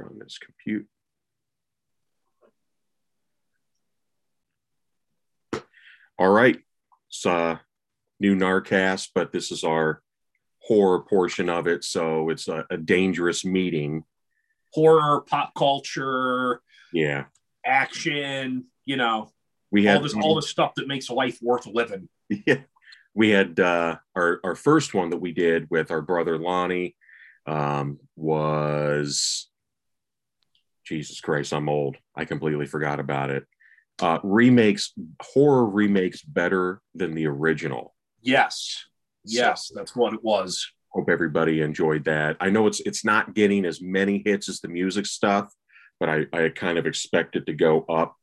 on this compute. All right. It's a new Narcast, but this is our horror portion of it. So it's a, a dangerous meeting. Horror, pop culture, Yeah. action, you know, We all had this all the stuff that makes life worth living. yeah. We had uh, our our first one that we did with our brother Lonnie um, was Jesus Christ, I'm old. I completely forgot about it. Uh, remakes horror remakes better than the original. Yes. Yes, that's what it was. Hope everybody enjoyed that. I know it's it's not getting as many hits as the music stuff, but I, I kind of expect it to go up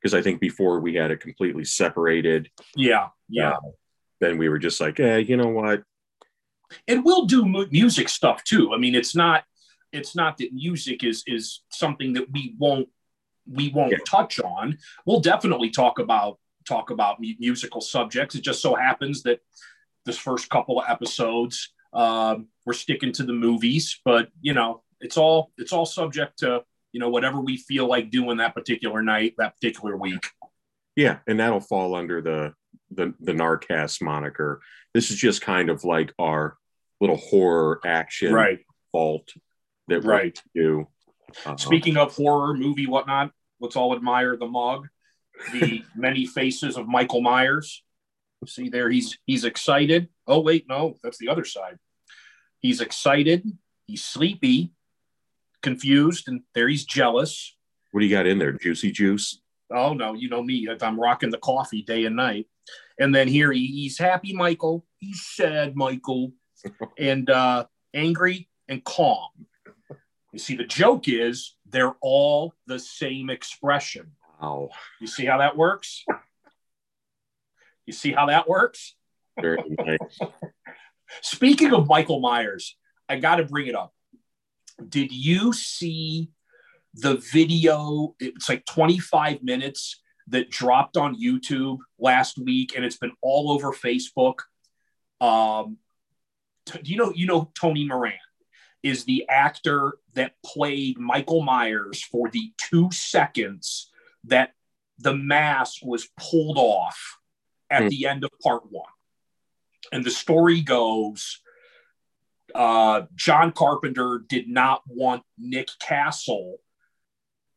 because I think before we had it completely separated. Yeah. Yeah. Then we were just like, eh, you know what? and we'll do mu- music stuff too. I mean, it's not it's not that music is is something that we won't we won't Yeah. touch on. We'll definitely talk about talk about musical subjects. It just so happens that this first couple of episodes um, we're sticking to the movies, but you know, it's all it's all subject to you know whatever we feel like doing that particular night, that particular week. Yeah, and that'll fall under the the the Narcast moniker. This is just kind of like our little horror action right. vault that Right. do. Uh, Speaking of horror movie, whatnot, let's all admire the mug, the many faces of Michael Myers. See there, he's he's excited. Oh wait, no, that's the other side. He's excited. He's sleepy, confused, and there he's jealous. what do you got in there? Juicy juice. Oh no, you know me. I'm rocking the coffee day and night. And then here he, he's happy, Michael. He's sad, Michael, and uh, angry and calm. You see, the joke is they're all the same expression. Wow, You see how that works? You see how that works? very nice. Speaking of Michael Myers, I got to bring it up. Did you see the video? It's like 25 minutes that dropped on YouTube last week, and it's been all over Facebook. Um, t- do you know? You know Tony Moran is the actor that played Michael Myers for the two seconds that the mask was pulled off at Hmm. the end of part one. And the story goes uh, John Carpenter did not want Nick Castle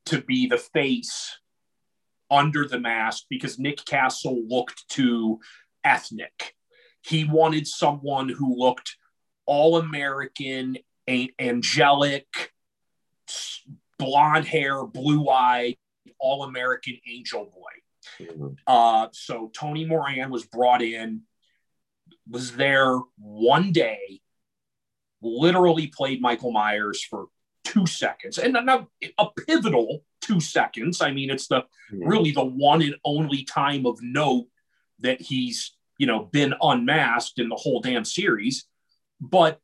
to be the face under the mask because Nick Castle looked too ethnic. He wanted someone who looked all American, a- angelic, blonde hair, blue eyed, all American angel boy. Mhm. Uh, so Tony Moran was brought in, was there one day, literally played Michael Myers for two seconds, and not a pivotal two seconds. I mean, it's the really the one and only time of note that he's you know been unmasked in the whole damn series, but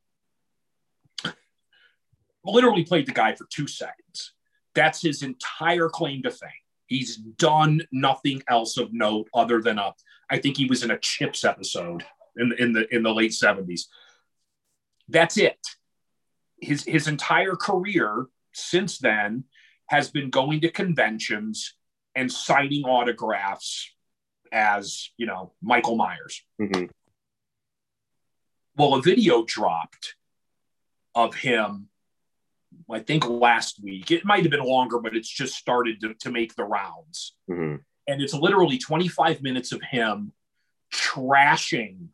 literally played the guy for two seconds. That's his entire claim to fame. He's done nothing else of note other than a. I think he was in a Chips episode in in the in the late seventies. That's it. His his entire career since then has been going to conventions and signing autographs as you know Michael Myers. Mhm. Well, a video dropped of him, I think last week. It might have been longer, but it's just started to, to make the rounds. Mhm. And it's literally 25 minutes of him trashing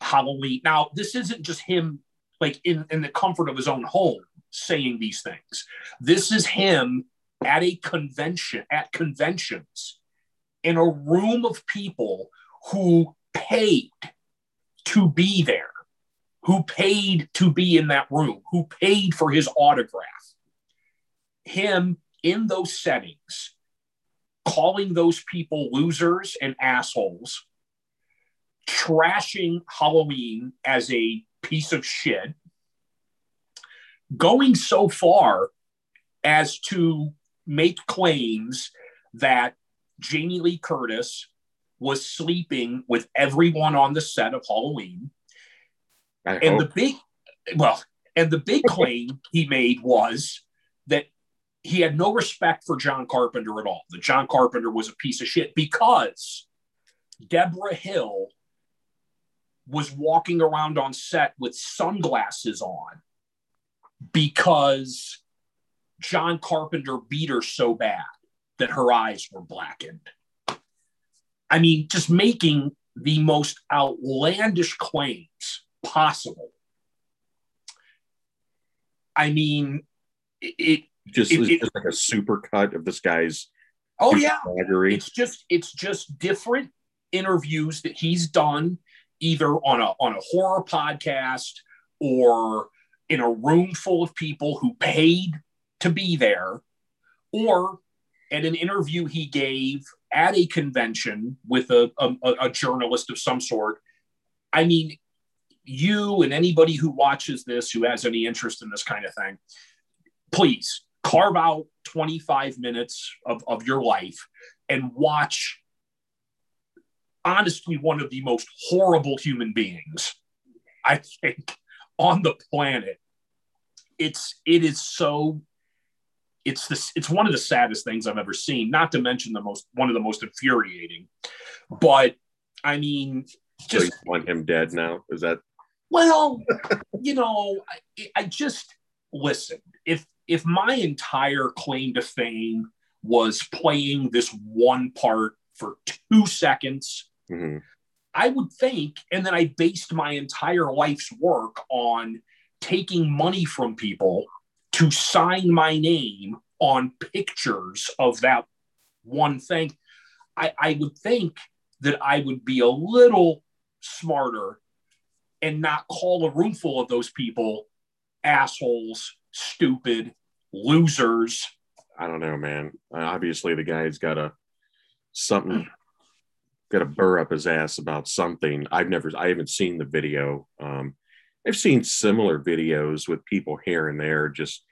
Halloween. Now, this isn't just him like in, in the comfort of his own home saying these things. This is him at a convention, at conventions, in a room of people who paid to be there, who paid to be in that room, who paid for his autograph. Him in those settings, calling those people losers and assholes, trashing Halloween as a piece of shit, going so far as to make claims that Jamie Lee Curtis was sleeping with everyone on the set of Halloween. I And hope. the big, well, and the big claim he made was that he had no respect for John Carpenter at all. That John Carpenter was a piece of shit because Debra Hill was walking around on set with sunglasses on because John Carpenter beat her so bad that her eyes were blackened. I mean, just making the most outlandish claims possible. I mean, it just, It- just like a super cut of this guy's oh yeah, it's just it's just different interviews that he's done either on a on a horror podcast or in a room full of people who paid to be there or at an interview he gave at a convention with a, a, a journalist of some sort. I mean you and anybody who watches this who has any interest in this kind of thing please carve out 25 minutes of, of your life and watch honestly one of the most horrible human beings i think on the planet it's it is so it's this it's one of the saddest things i've ever seen not to mention the most one of the most infuriating but i mean So just you want him dead now? Is that well, you know, I, I just listen. If if my entire claim to fame was playing this one part for two seconds, mhm. I would think, and then I based my entire life's work on taking money from people to sign my name on pictures of that one thing. I, I would think that I would be a little smarter and not call a room full of those people assholes, stupid, losers. I don't know, man. Uh, obviously, the guy's got a something, got a burr up his ass about something. I've never, I haven't seen the video. Um, I've seen similar videos with people here and there, just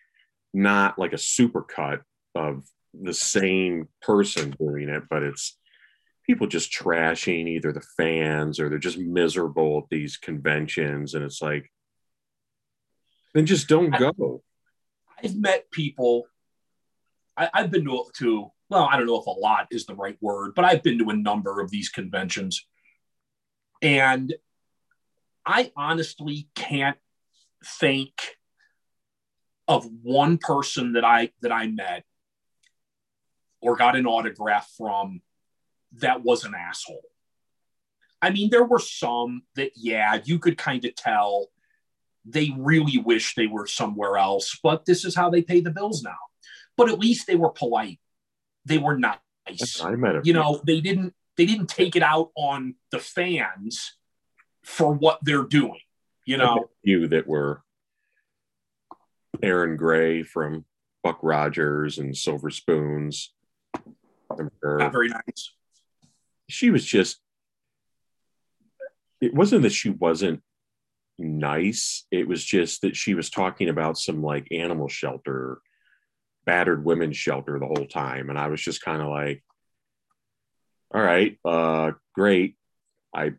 not like a super cut of the same person doing it, but it's people just trashing either the fans or they're just miserable at these conventions. And it's like, then just don't go. I've met people. I, I've been to, to, well, I don't know if a lot is the right word, but I've been to a number of these conventions. And I honestly can't think of one person that I that I met or got an autograph from that was an asshole. I mean, there were some that, yeah, you could kind of tell they really wish they were somewhere else, but this is how they pay the bills now. But at least they were polite. They were nice. I met a You know, they didn't they didn't take it out on the fans for what they're doing. You know, you that were Erin Gray from Buck Rogers and Silver Spoons. Not very nice. She was just it wasn't that she wasn't nice. It was just that she was talking about some like animal shelter battered women's shelter the whole time. And i was just kind of like all right uh great. I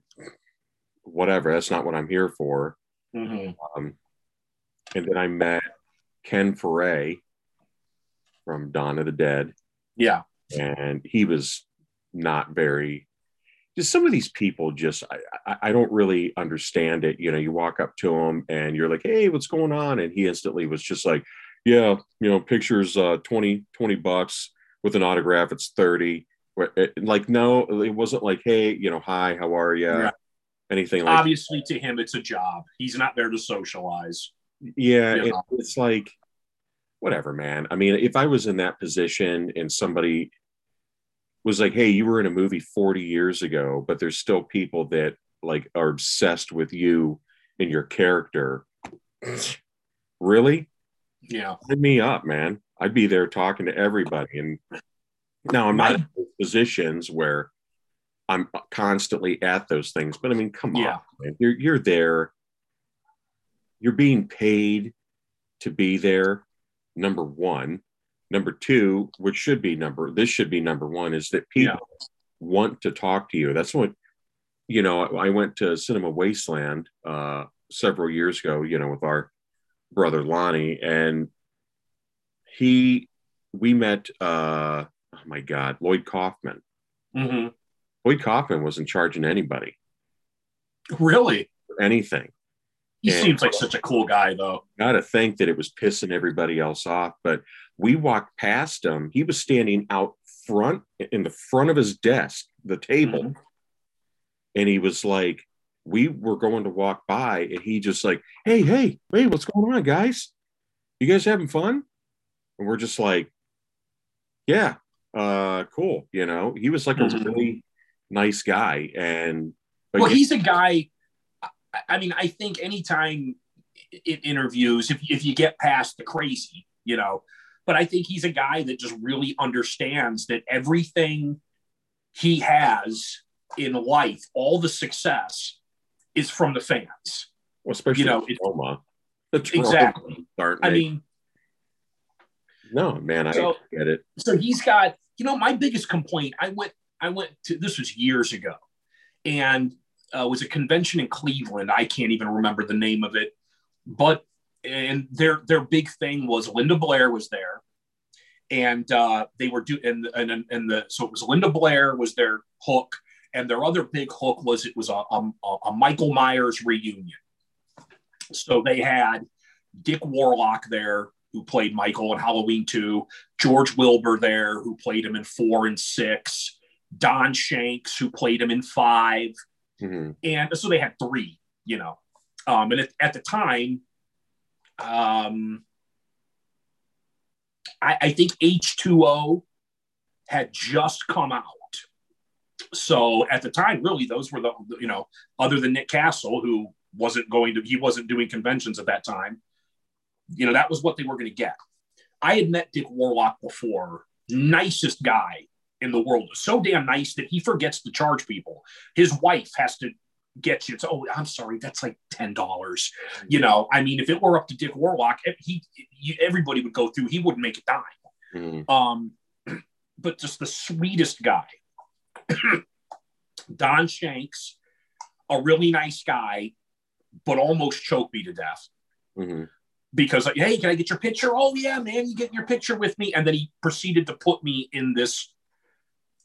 whatever. That's not what i'm here for. Mhm. um, and then i met Ken Foree from dawn of the dead. Yeah. and he was not very just some of these people just I, I don't really understand it you know you walk up to him and you're like hey what's going on and he instantly was just like yeah you know pictures uh 20 20 bucks with an autograph it's 30 Where- like no it wasn't like hey you know hi how are you Right. anything like Obviously, to him, it's a job. He's not there to socialize. yeah, Yeah. it- it's like whatever, man. I mean, if I was in that position and somebody was like, "Hey, you were in a movie 40 years ago, but there's still people that like are obsessed with you and your character." really? Yeah. Hit me up, man. I'd be there talking to everybody. And now I'm not in positions where I'm constantly at those things, but I mean, come Yeah. on, man. You're you're there. You're being paid to be there. Number one. Number two, which should be number this should be number one, is that people want to talk to you. That's what you know. I went to Cinema Wasteland uh, several years ago, you know, with our brother Lonnie, and he we met uh oh my god lloyd kaufman hmm lloyd kaufman wasn't charging anybody Really? anything He Yeah. seems like such a cool guy, though. gotta think that it was pissing everybody else off but we walked past him he was standing out front in the front of his desk the table Mhm. and he was like we were going to walk by and he just like hey hey hey what's going on guys you guys having fun and we're just like yeah uh cool you know he was like a Mhm. really nice guy and Well, he's a guy. I- mean, I think anytime in interviews, if if you get past the crazy, you know, but I think he's a guy that just really understands that everything he has in life, all the success, is from the fans. Well, especially you know, the it- Troma Exactly. I mean, no man i So- get it so he's got you know my biggest complaint i went i went to this was years ago and uh, was a convention in Cleveland. I can't even remember the name of it, but and their their big thing was Linda Blair was there, and uh, they were do and, and and the so it was Linda Blair was their hook, and their other big hook was it was a, a, a Michael Myers reunion. So they had Dick Warlock there, who played Michael in Halloween 2, George Wilbur there, who played him in 4 and 6, Don Shanks, who played him in 5, Mm-hmm. And so they had three, you know. Um, and at, at the time, um, I, I think H2O had just come out. So at the time, really, those were the, you know, other than Nick Castle, who wasn't going to, he wasn't doing conventions at that time, you know, that was what they were going to get. I had met Dick Warlock before, nicest guy in the world. So damn nice that he forgets to charge people. His wife has to get you. It's, oh, I'm sorry, that's like ten dollars. You know, I mean, if it were up to Dick Warlock, if he, everybody would go through. He wouldn't make a dime. Mhm. Um, but just the sweetest guy. Don Shanks, a really nice guy, but almost choked me to death Mhm. because hey, can I get your picture? Oh yeah, man, you get your picture with me, and then he proceeded to put me in this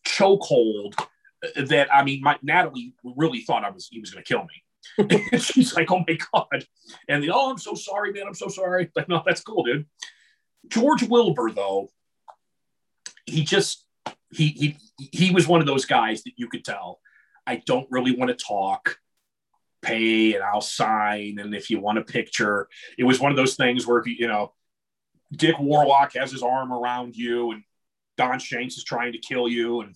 chokehold that I mean, my Natalie really thought I was he was going to kill me. and she's like, "Oh my god!" And the, "Oh, I'm so sorry, man. I'm so sorry." Like, no, that's cool, dude. George Wilbur, though, he just he he he was one of those guys that you could tell. I don't really want to talk. Pay and I'll sign, and if you want a picture, it was one of those things where if you you know, Dick Warlock has his arm around you, and Don Shanks is trying to kill you, and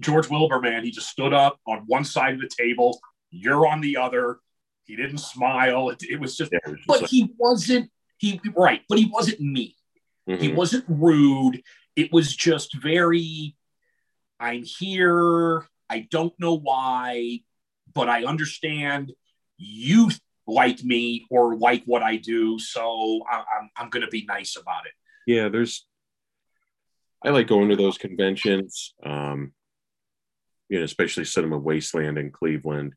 George Wilbur, man, he just stood up on one side of the table, you're on the other. He didn't smile. It, it was just, Yeah, it was just but like- he wasn't. He right, but he wasn't me. He Mhm. wasn't rude. It was just very, I'm here. I don't know why, but I understand you like me or like what I do. So I, I'm, I'm going to be nice about it. yeah there's i like going to those conventions um you know especially cinema wasteland in cleveland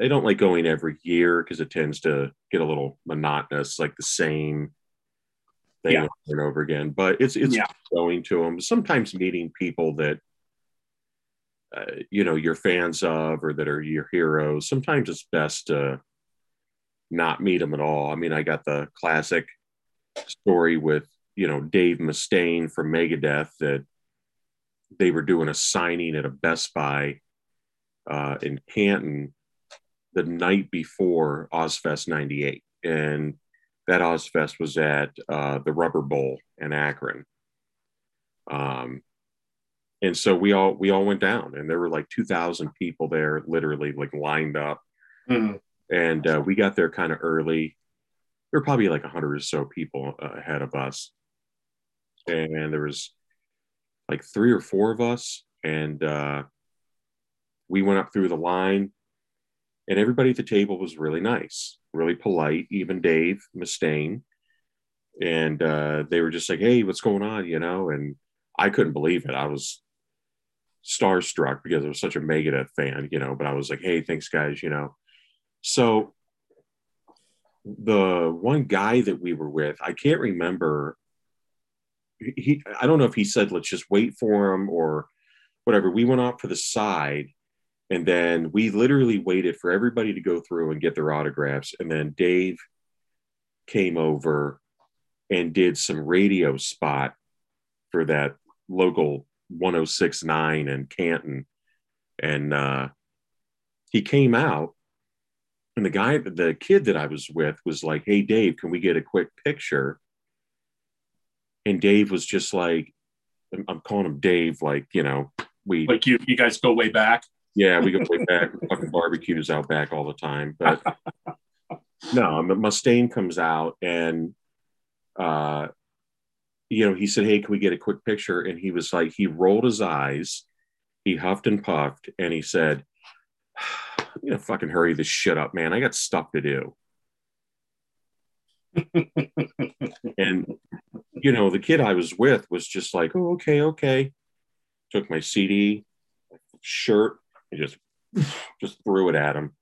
i don't like going every year because it tends to get a little monotonous like the same thing Yeah. over and over again but it's it's Yeah. going to them sometimes meeting people that uh, you know you're fans of or that are your heroes sometimes it's best to not meet them at all i mean i got the classic story with you know Dave Mustaine from Megadeth that they were doing a signing at a Best Buy uh, in Canton the night before Ozzfest '98, and that Ozzfest was at uh, the Rubber Bowl in Akron. Um, and so we all we all went down, and there were like 2,000 people there, literally like lined up and uh, we got there kind of early. There were probably like a hundred or so people uh, ahead of us, and there was like three or four of us, and uh, we went up through the line, and everybody at the table was really nice, really polite, even Dave Mustaine, and uh, they were just like, "Hey, what's going on?" You know, and I couldn't believe it. I was starstruck because I was such a Megadeth fan, you know. But I was like, "Hey, thanks, guys," you know. So the one guy that we were with, I can't remember he I don't know if he said let's just wait for him or whatever. We went off to the side and then we literally waited for everybody to go through and get their autographs. And then Dave came over and did some radio spot for that local 1069 in Canton. And uh, he came out, and the guy, the kid that I was with, was like, Hey, Dave, can we get a quick picture? And Dave was just like, I'm calling him Dave, like, you know, we like you you guys go way back. Yeah, we go way back. fucking barbecues out back all the time. But no, Mustaine comes out and uh you know, he said, Hey, can we get a quick picture? And he was like, he rolled his eyes, he huffed and puffed, and he said, You know, fucking hurry this shit up, man. I got stuff to do. and you know, the kid I was with was just like, Oh, okay, okay. Took my CD, shirt, and just just threw it at him.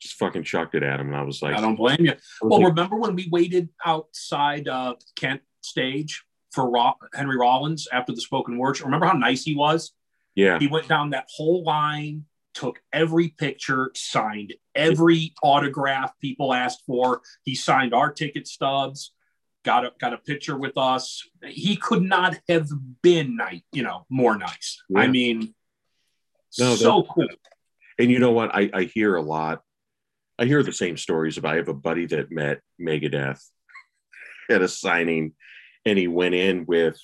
Just fucking chucked it at him. And I was like, I don't blame you. Well, like, remember when we waited outside uh, Kent stage for Henry Rollins after the spoken words? Remember how nice he was? Yeah. He went down that whole line, took every picture, signed every autograph people asked for. He signed our ticket stubs, got a got a picture with us. He could not have been nice, you know, more nice. Yeah. I mean, no, so cool. And you know what? I, I hear a lot. I hear the same stories about. I have a buddy that met Megadeth at a signing, and he went in with,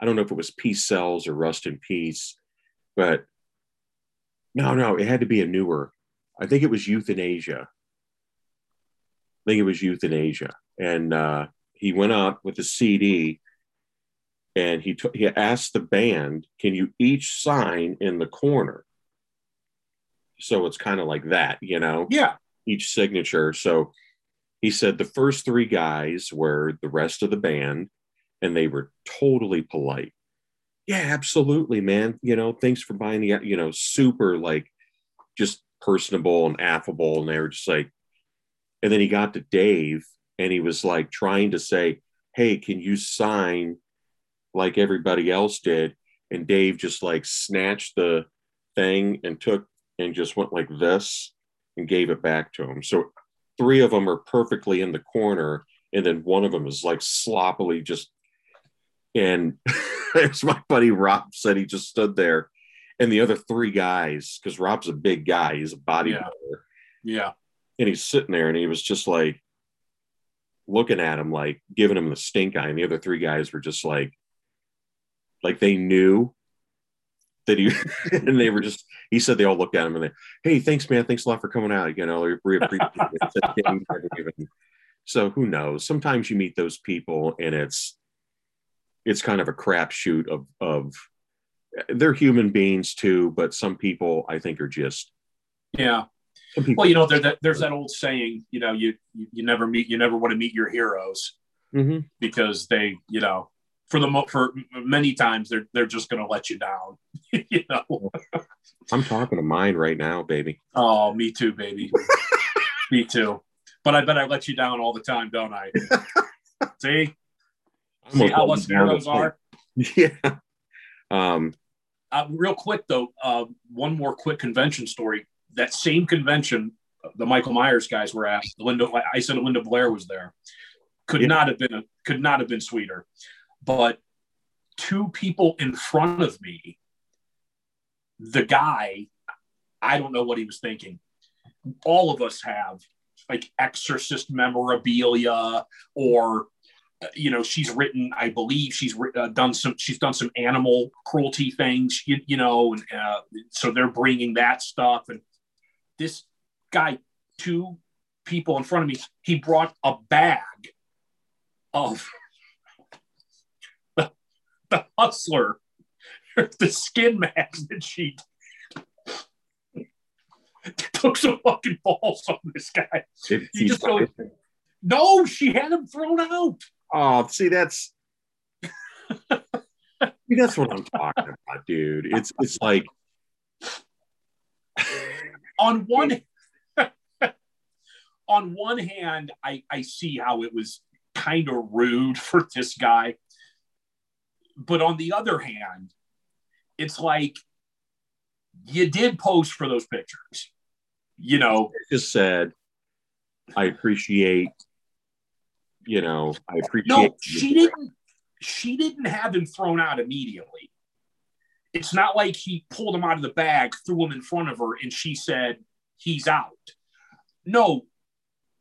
I don't know if it was Peace Sells or Rust in Peace, but no, no, it had to be a newer. I think it was Youthanasia. I think it was Youthanasia, and uh, he went up with a CD and he t- he asked the band, "Can you each sign in the corner?" So it's kind of like that, you know. Yeah. Each signature. So he said the first three guys were the rest of the band, and they were totally polite. Yeah, absolutely, man. You know, thanks for buying the, you know, super like just personable and affable. And they were just like, and then he got to Dave and he was like trying to say, Hey, can you sign like everybody else did. And Dave just like snatched the thing and took and just went like this and gave it back to him. So three of them are perfectly in the corner, and then one of them is like sloppily just. And there's my buddy Rob said he just stood there, and the other three guys, because Rob's a big guy, he's a bodybuilder. Yeah. yeah. And he's sitting there, and he was just like looking at him, like giving him the stink eye, and the other three guys were just like, like they knew that he and they were just he said they all looked at him and they hey thanks man thanks a lot for coming out you know we appreciate it so who knows sometimes you meet those people and it's it's kind of a crapshoot of of they're human beings too but some people i think are just yeah well you know there, there's that old saying you know you you never meet you never want to meet your heroes mm-hmm. because they you know for the mo- for many times they're they're just going to let you down. you know. I'm talking to mine right now, baby. Oh, me too, baby. me too. But I bet I let you down all the time, don't I? See, see how us heroes are. Yeah. Um. Uh, real quick though, uh, one more quick convention story. That same convention, the Michael Myers guys were at. Linda, I said Linda Blair was there. Could yeah. not have been a, could not have been sweeter but two people in front of me, the guy, I don't know what he was thinking. All of us have like exorcist memorabilia or you know she's written i believe she's uh, done some she's done some animal cruelty things you, you know and uh, so they're bringing that stuff and this guy two people in front of me he brought a bag of the hustler, the skin mask that she took some fucking balls on this guy. you just go, no, she had him thrown out. Oh, see, that's see, that's what I'm talking about, dude. It's it's like on one on one hand, I I see how it was kind of rude for this guy but on the other hand, it's like you did post for those pictures. You know, just said, I appreciate, you know, I appreciate. no, she didn't. She didn't have him thrown out immediately. It's not like he pulled him out of the bag, threw him in front of her, and she said he's out. No,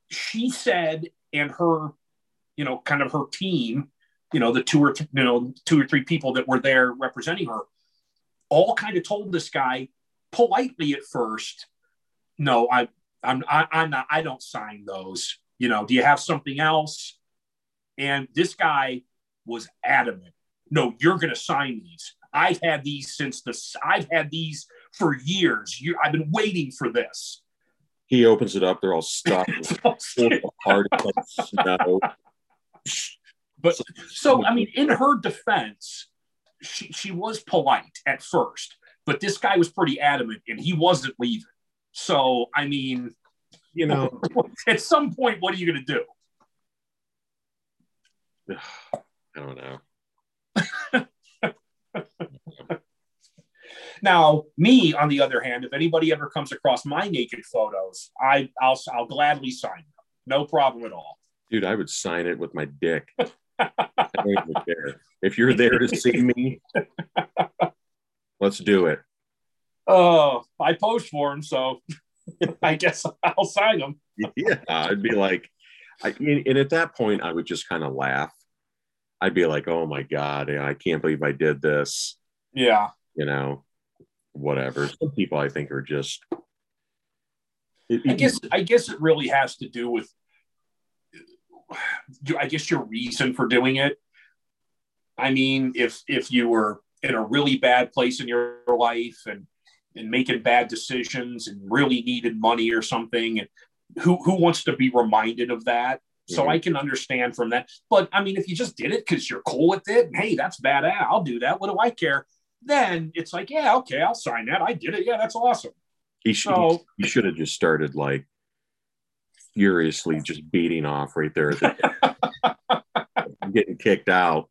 she said, and her, you know, kind of her team, you know, the two or th- you know two or three people that were there representing her, all kind of told this guy politely at first, no, I, I'm, I, I'm not, I don't sign those. You know, do you have something else? And this guy was adamant. No, you're going to sign these. I've had these since the, I've had these for years. You, I've been waiting for this. He opens it up. They're all stuck. hard snow. But so, I mean, in her defense, she, she was polite at first, but this guy was pretty adamant and he wasn't leaving. So, I mean, you know, at some point, what are you going to do? I don't know. now, me, on the other hand, if anybody ever comes across my naked photos, I, I'll, I'll gladly sign them. No problem at all. Dude, I would sign it with my dick. if you're there to see me, let's do it. Oh, I post for him, so I guess I'll sign them. Yeah, I'd be like, I, and at that point, I would just kind of laugh. I'd be like, "Oh my god, I can't believe I did this." Yeah, you know, whatever. Some people, I think, are just. It, I guess. I guess it really has to do with. I guess your reason for doing it. I mean, if if you were in a really bad place in your life and and making bad decisions and really needed money or something. And who who wants to be reminded of that? Mm-hmm. so i can understand from that. But i mean if you just did it because you're cool with it and hey that's bad i'll do that. What do i care? Then it's like yeah okay i'll sign that. I did it. Yeah that's awesome. He should so, he should have just started like furiously just beating off right there I'm getting kicked out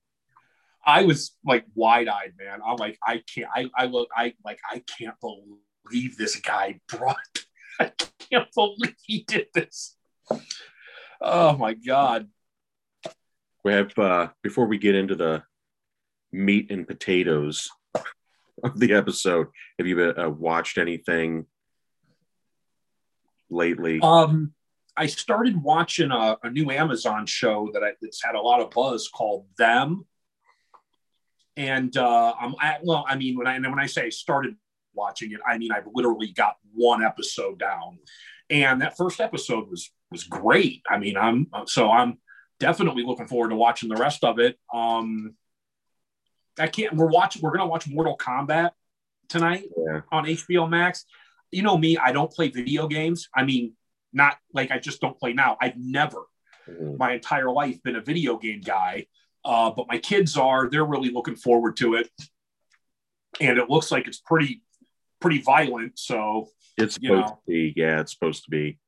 I was like wide eyed, man. I'm like, I can't, I, I look, I like, I can't believe this guy brought, I can't believe he did this. Oh my God. We have, uh, before we get into the meat and potatoes of the episode, have you uh, watched anything lately? Um, I started watching a, a new Amazon show that I, that's had a lot of buzz called Them and uh, I'm I, well, I mean, when I when I say I started watching it, I mean I've literally got one episode down, and that first episode was was great. I mean, I'm so I'm definitely looking forward to watching the rest of it. Um, I can't. We're watching. We're gonna watch Mortal Kombat tonight yeah. on HBO Max. You know me. I don't play video games. I mean, not like I just don't play now. I've never, mm-hmm. my entire life, been a video game guy. Uh, but my kids are, they're really looking forward to it. And it looks like it's pretty, pretty violent. So it's supposed know. to be, yeah, it's supposed to be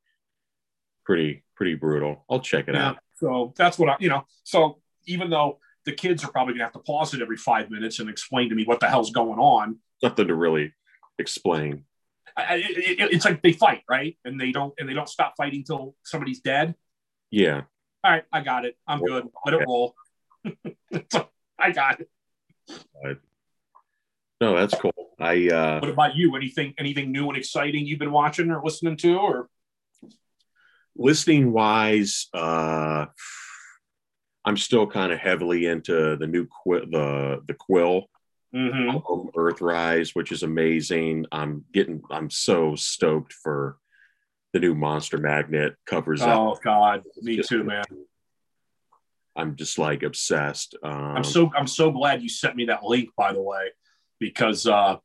pretty, pretty brutal. I'll check it yeah. out. So that's what I, you know, so even though the kids are probably gonna have to pause it every five minutes and explain to me what the hell's going on. Nothing to really explain. I, it, it, it's like they fight, right? And they don't, and they don't stop fighting till somebody's dead. Yeah. All right, I got it. I'm good. Let it roll. I got it. Right. No, that's cool. I. Uh, what about you? Anything, anything new and exciting you've been watching or listening to, or listening wise? Uh, I'm still kind of heavily into the new qu- the the quill. Mm-hmm. Earthrise, which is amazing. I'm getting, I'm so stoked for the new Monster Magnet covers. Oh God, me too, man. I'm just like obsessed. Um, I'm so I'm so glad you sent me that link, by the way, because uh,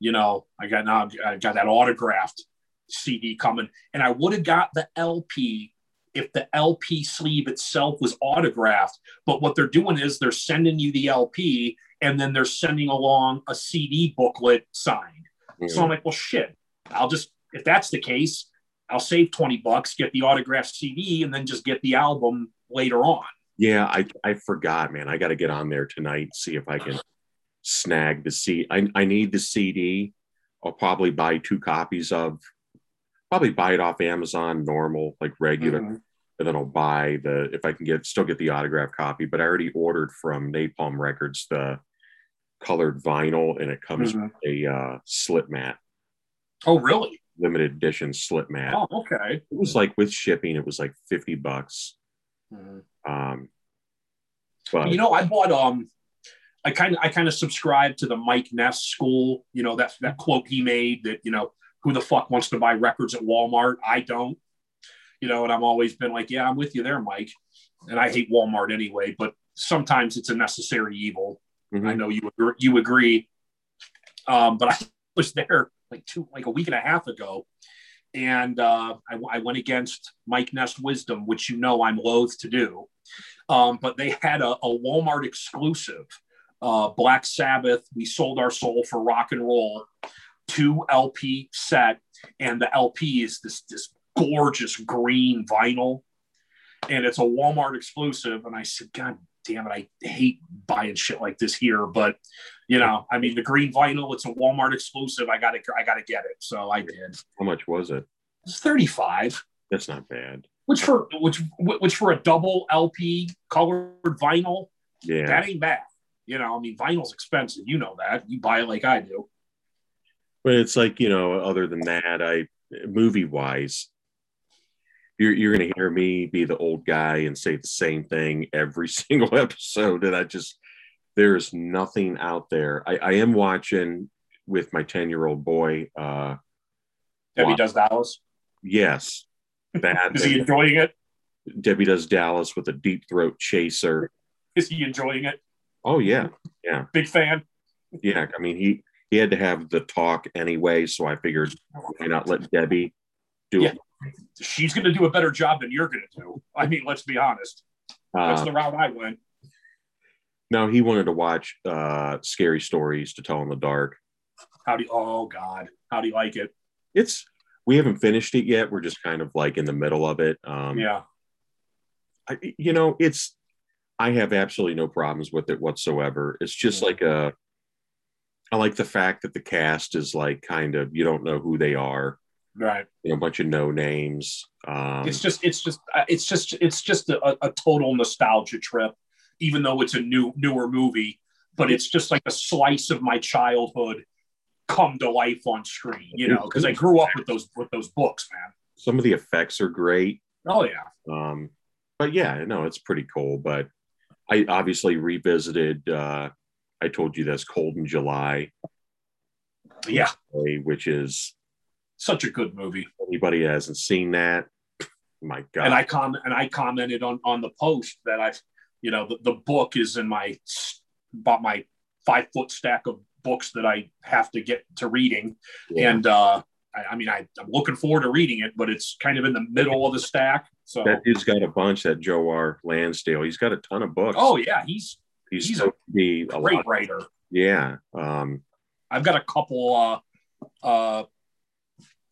you know I got now I got that autographed CD coming, and I would have got the LP if the LP sleeve itself was autographed. But what they're doing is they're sending you the LP, and then they're sending along a CD booklet signed. Mm-hmm. So I'm like, well, shit. I'll just if that's the case, I'll save twenty bucks, get the autographed CD, and then just get the album later on Yeah, I I forgot, man. I got to get on there tonight. See if I can snag the C. I I need the CD. I'll probably buy two copies of. Probably buy it off Amazon, normal, like regular, Mhm. and then I'll buy the if I can get still get the autograph copy. But I already ordered from Napalm Records the colored vinyl, and it comes Mhm. with a uh, slip mat, Oh, really? limited edition slip mat. Oh, okay. It was like with shipping, it was like fifty bucks. Mhm. Um, but You know, I bought um, I kind of I kind of subscribe to the Mike Ness school. You know that that quote he made that you know who the fuck wants to buy records at Walmart? I don't. You know, and I've always been like, yeah, I'm with you there, Mike. And I hate Walmart anyway, but sometimes it's a necessary evil. mhm. I know you agree, you agree. Um, but I was there like two, like a week and a half ago, and uh, I, I went against Mike Ness Wisdom, which you know I'm loath to do. Um, but they had a, a Walmart exclusive, uh, Black Sabbath. We sold our soul for rock and roll, two LP set, and the LP is this this gorgeous green vinyl, and it's a Walmart exclusive. And I said, God damn it, I hate buying shit like this here, but you know, I mean, the green vinyl, it's a Walmart exclusive. I got to, I got to get it. So I did. how much was it? It's 35, That's not bad. which for, which, which for a double LP colored vinyl, Yeah. that ain't bad. You know, I mean, vinyl's expensive. You know that. You buy it like I do. But it's like, you know, other than that, I movie wise, you're you're gonna hear me be the old guy and say the same thing every single episode. And I just there's nothing out there. I, I am watching with my 10 year old boy. Uh Debbie Wow. does Dallas. yes. That Is he enjoying it? Debbie does Dallas with a deep throat chaser. Is he enjoying it? Oh yeah. yeah. Big fan. Yeah. I mean he he had to have the talk anyway, so I figured why not let Debbie do Yeah. it. She's going to do a better job than you're going to do. I mean, let's be honest. That's Uh, the route I went. No, he wanted to watch uh, scary stories to tell in the dark. How do you, oh God, how do you like it? It's we haven't finished it yet. We're just kind of like in the middle of it. Um, Yeah. I, you know, it's I have absolutely no problems with it whatsoever. It's just like a. I like the fact that the cast is like kind of you don't know who they are. Right. You know, a bunch of no names. Um, it's just, it's just, uh, it's just, it's just a, a total nostalgia trip, even though it's a new, newer movie, but it's just like a slice of my childhood come to life on screen, you know, because I grew up with those, with those books, man. some of the effects are great. Oh yeah. Um, but yeah, no, it's pretty cool. But I obviously revisited. Uh, I told you that's Cold in July, Yeah. which is Such a good movie. anybody hasn't seen that. My God, And I com and I commented on, on the post that I, you know, the, the book is in my, about my five foot stack of books that I have to get to reading. Yeah. And, uh, I, I mean, I, I'm looking forward to reading it, but it's kind of in the middle of the stack. So, that dude's got a bunch. That Joe R. Lansdale, he's got a ton of books. oh yeah, he's he's, he's a be a great lot. writer. Yeah, um, I've got a couple uh, uh,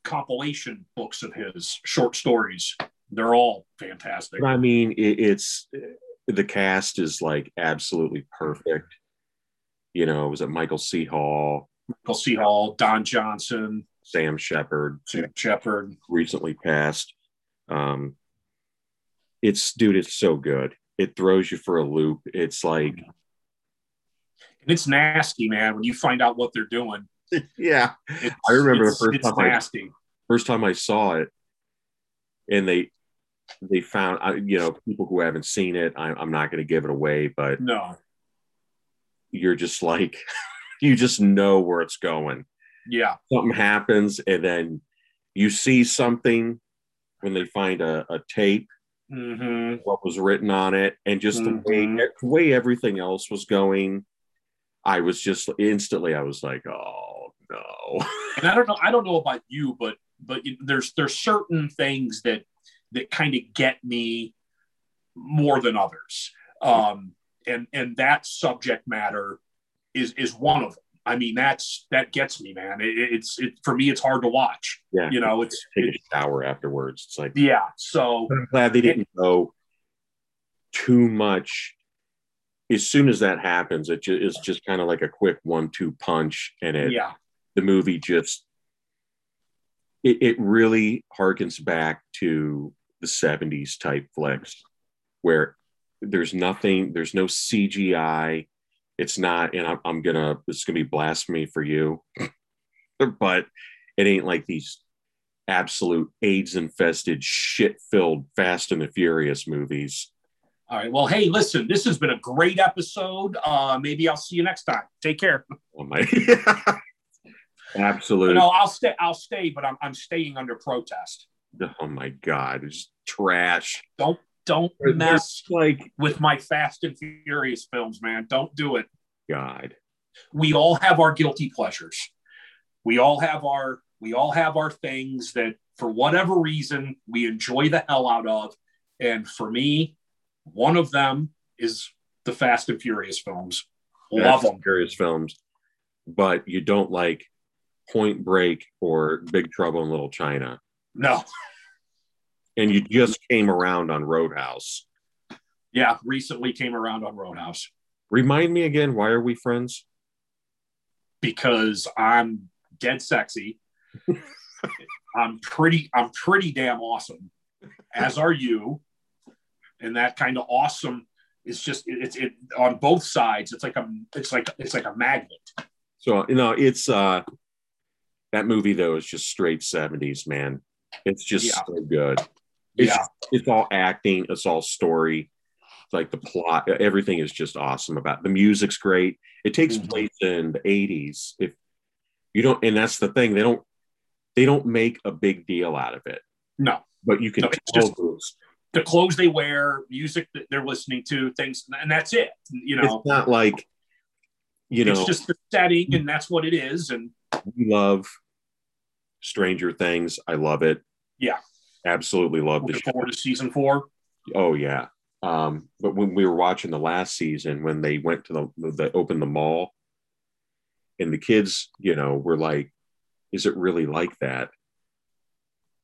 compilation books of his short stories. They're all fantastic. I mean, it, it's the cast is like absolutely perfect. You know, was it Michael C. Hall, Michael C. Hall, Don Johnson, Sam Shepard, Sam Shepard. recently passed. Um, it's dude, it's so good. It throws you for a loop. It's like, And it's nasty, man, when you find out what they're doing. yeah. I remember the first time I- First time I saw it, and they they found, you know, people who haven't seen it. I, I'm not going to give it away, but No. you're just like, you just know where it's going. Yeah. Something happens, and then you see something when they find a, a tape hmm what was written on it and just the way Mhm. the way everything else was going i was just instantly i was like oh no and I don't know, I don't know about you, but but there's there's certain things that that kind of get me more than others. Um, and and that subject matter is is one of them. I mean, that's that gets me, man. It, it's it for me. It's hard to watch. yeah You know, it's take it, a shower afterwards it's like yeah. So i'm glad they didn't go too much. As soon as that happens, it ju- is just kind of like a quick one-two punch, and it Yeah. the movie just it, it really harkens back to the 70s type flicks where there's nothing there's no cgi it's not and i'm, I'm gonna it's gonna be blasphemy for you but it ain't like these absolute aids infested shit filled fast and the furious movies All right. Well, hey, listen, this has been a great episode. Uh, maybe I'll see you next time. Take care. oh my absolute No, I'll stay. I'll stay, but I'm, I'm staying under protest. oh my god it's trash Don't don't There's mess like with my Fast and Furious films, man. Don't do it. god We all have our guilty pleasures. We all have our we all have our things that for whatever reason we enjoy the hell out of. And for me, one of them is the Fast and Furious films. Love Fast and them. Furious films, but you don't like Point Break or Big Trouble in Little China, No. and you just came around on Roadhouse. Yeah, recently came around on Roadhouse Remind me again, why are we friends? because I'm dead sexy. I'm pretty I'm pretty damn awesome. As are you. And that kind of awesome is just it- it's it on both sides. It's like a it's like it's like a magnet. So you know, it's uh that movie though is just straight 70s, man. It's just Yeah. so good. It's Yeah. it's all acting, it's all story. It's like the plot, everything is just awesome about the music's great. It takes Mhm. place in the 80s. If you don't, and that's the thing, they don't they don't make a big deal out of it, No. but you can No, it's tell just- those- The clothes they wear, music that they're listening to, things and that's it. You know, it's not like you know it's just the setting and that's what it is. And we love Stranger Things. I love it. Yeah. Absolutely love the show. forward to season four. Oh yeah. Um, but when we were watching the last season, when they went to the they opened the mall, and the kids, you know, were like, "Is it really like that?"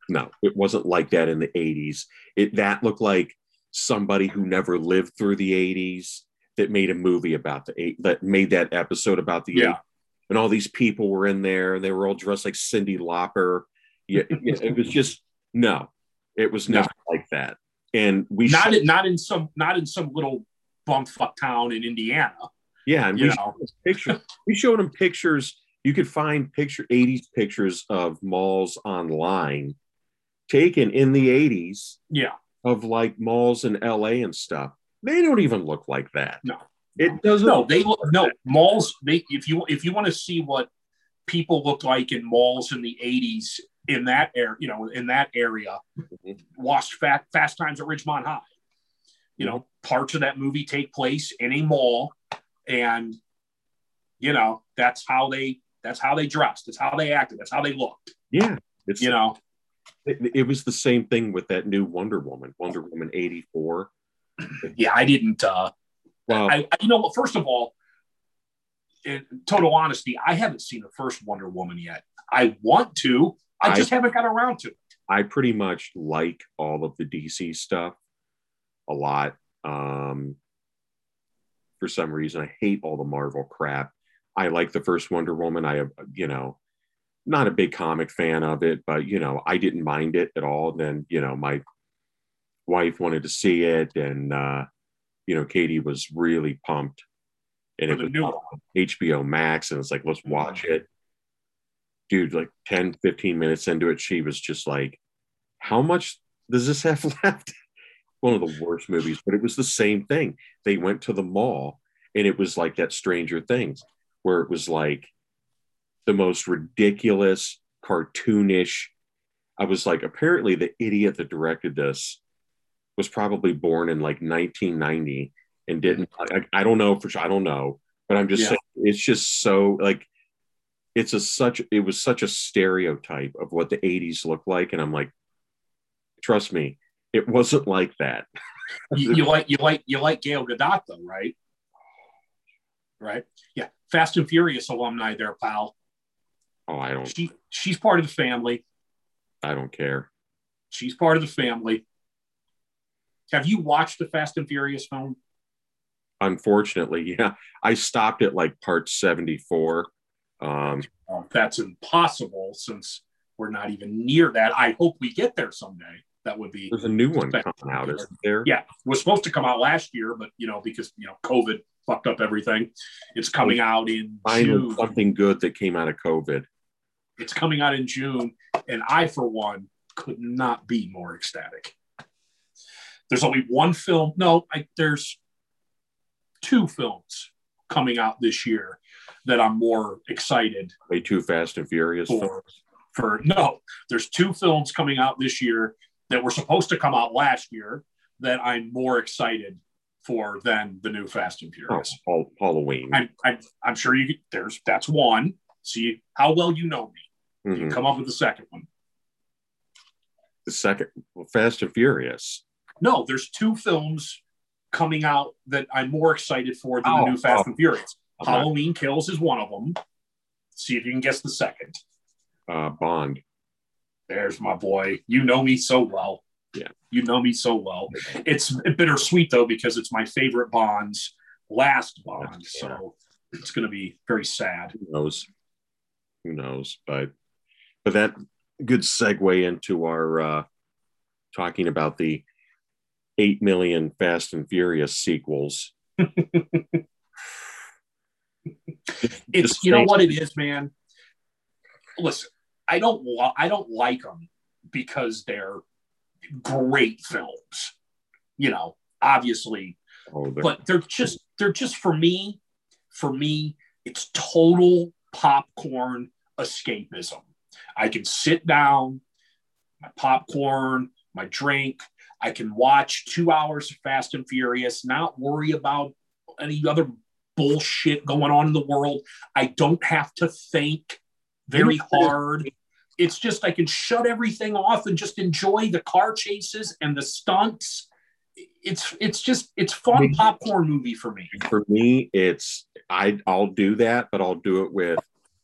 No, it wasn't like that in the '80s. It that looked like somebody who never lived through the '80s that made a movie about the eight that made that episode about the Yeah. 80s. and all these people were in there, and they were all dressed like Cyndi Lauper. Yeah, it was just no, it was No. like that. And we Not showed- in, not in some not in some little bumfuck town in Indiana. yeah, and we know. showed them pictures. we showed them pictures. You could find picture '80s pictures of malls online taken in the '80s Yeah. of like malls in LA and stuff. They don't even look like that. No. It doesn't. No, they look no malls. They if you if you want to see what people look like in malls in the '80s in that area, you know, in that area, Mhm. watch Fast, Fast Times at Ridgemont High. You know, parts of that movie take place in a mall, and you know that's how they that's how they dressed, that's how they acted, that's how they looked. Yeah, it's You know, it, it was the same thing with that new Wonder Woman, Wonder Woman '84. yeah, I didn't. uh Well, I, I you know? First of all, in total honesty, I haven't seen the first Wonder Woman yet. I want to. I I- just haven't got around to it. I pretty much like all of the DC stuff a lot. Um, for some reason, I hate all the Marvel crap. I like the first Wonder Woman. I have, you know, not a big comic fan of it, but you know, I didn't mind it at all. Then, you know, my wife wanted to see it, and uh, you know, Katie was really pumped. And it was. HBO Max, and it's like, let's watch it. Dude, like 10, 15 minutes into it, she was just like, How much does this have left? One of the worst movies, but it was the same thing. They went to the mall, and it was like that Stranger Things, where it was like the most ridiculous, cartoonish. I was like, apparently, the idiot that directed this was probably born in like 1990 and hmm. didn't. I, I don't know for sure. I don't know, but I'm just Yeah. saying it's just so like it's a such it was such a stereotype of what the 80s looked like and i'm like trust me it wasn't like that You, you like you like you like Gail Gadot though, right? Right? Yeah. Fast and Furious alumni there, pal. oh i don't She she's part of the family. i don't care She's part of the family. Have you watched the Fast and Furious film? Unfortunately, yeah. I stopped at like part 74. Um, well, that's impossible since we're not even near that. I hope we get there someday. That would be. There's a new one coming out, isn't there? Yeah, it was supposed to come out last year, but you know because you know COVID fucked up everything. It's coming out in June. Something good that came out of COVID. It's coming out in June, and I, for one, could not be more ecstatic. There's only one film. No, I, there's two films coming out this year that I'm more excited. Way too Fast and Furious for, for no, there's two films coming out this year that were supposed to come out last year that I'm more excited for than the new Fast and Furious. Oh, Halloween. I'm, I'm, I'm sure you there's that's one. See how well you know me. Mm-hmm. You come up with the second one. The second, well, Fast and Furious. No, there's two films coming out that I'm more excited for than oh, the new Fast oh. and Furious. Okay. Halloween Kills is one of them. See if you can guess the second. Uh, Bond. There's my boy. You know me so well. Yeah. You know me so well. It's bittersweet though because it's my favorite Bond's last Bond. Yeah. So it's going to be very sad. Who knows? Who knows? But but that good segue into our uh, talking about the eight million Fast and Furious sequels. it's you know what it is, man. Listen, I don't I don't like them because they're great films. You know, obviously, oh, they're... but they're just they're just for me. For me, it's total popcorn escapism. I can sit down, my popcorn, my drink. I can watch two hours of Fast and Furious, not worry about any other bullshit going on in the world. I don't have to think very hard. It's just I can shut everything off and just enjoy the car chases and the stunts. It's it's just it's fun popcorn movie for me. For me, it's I I'll do that, but I'll do it with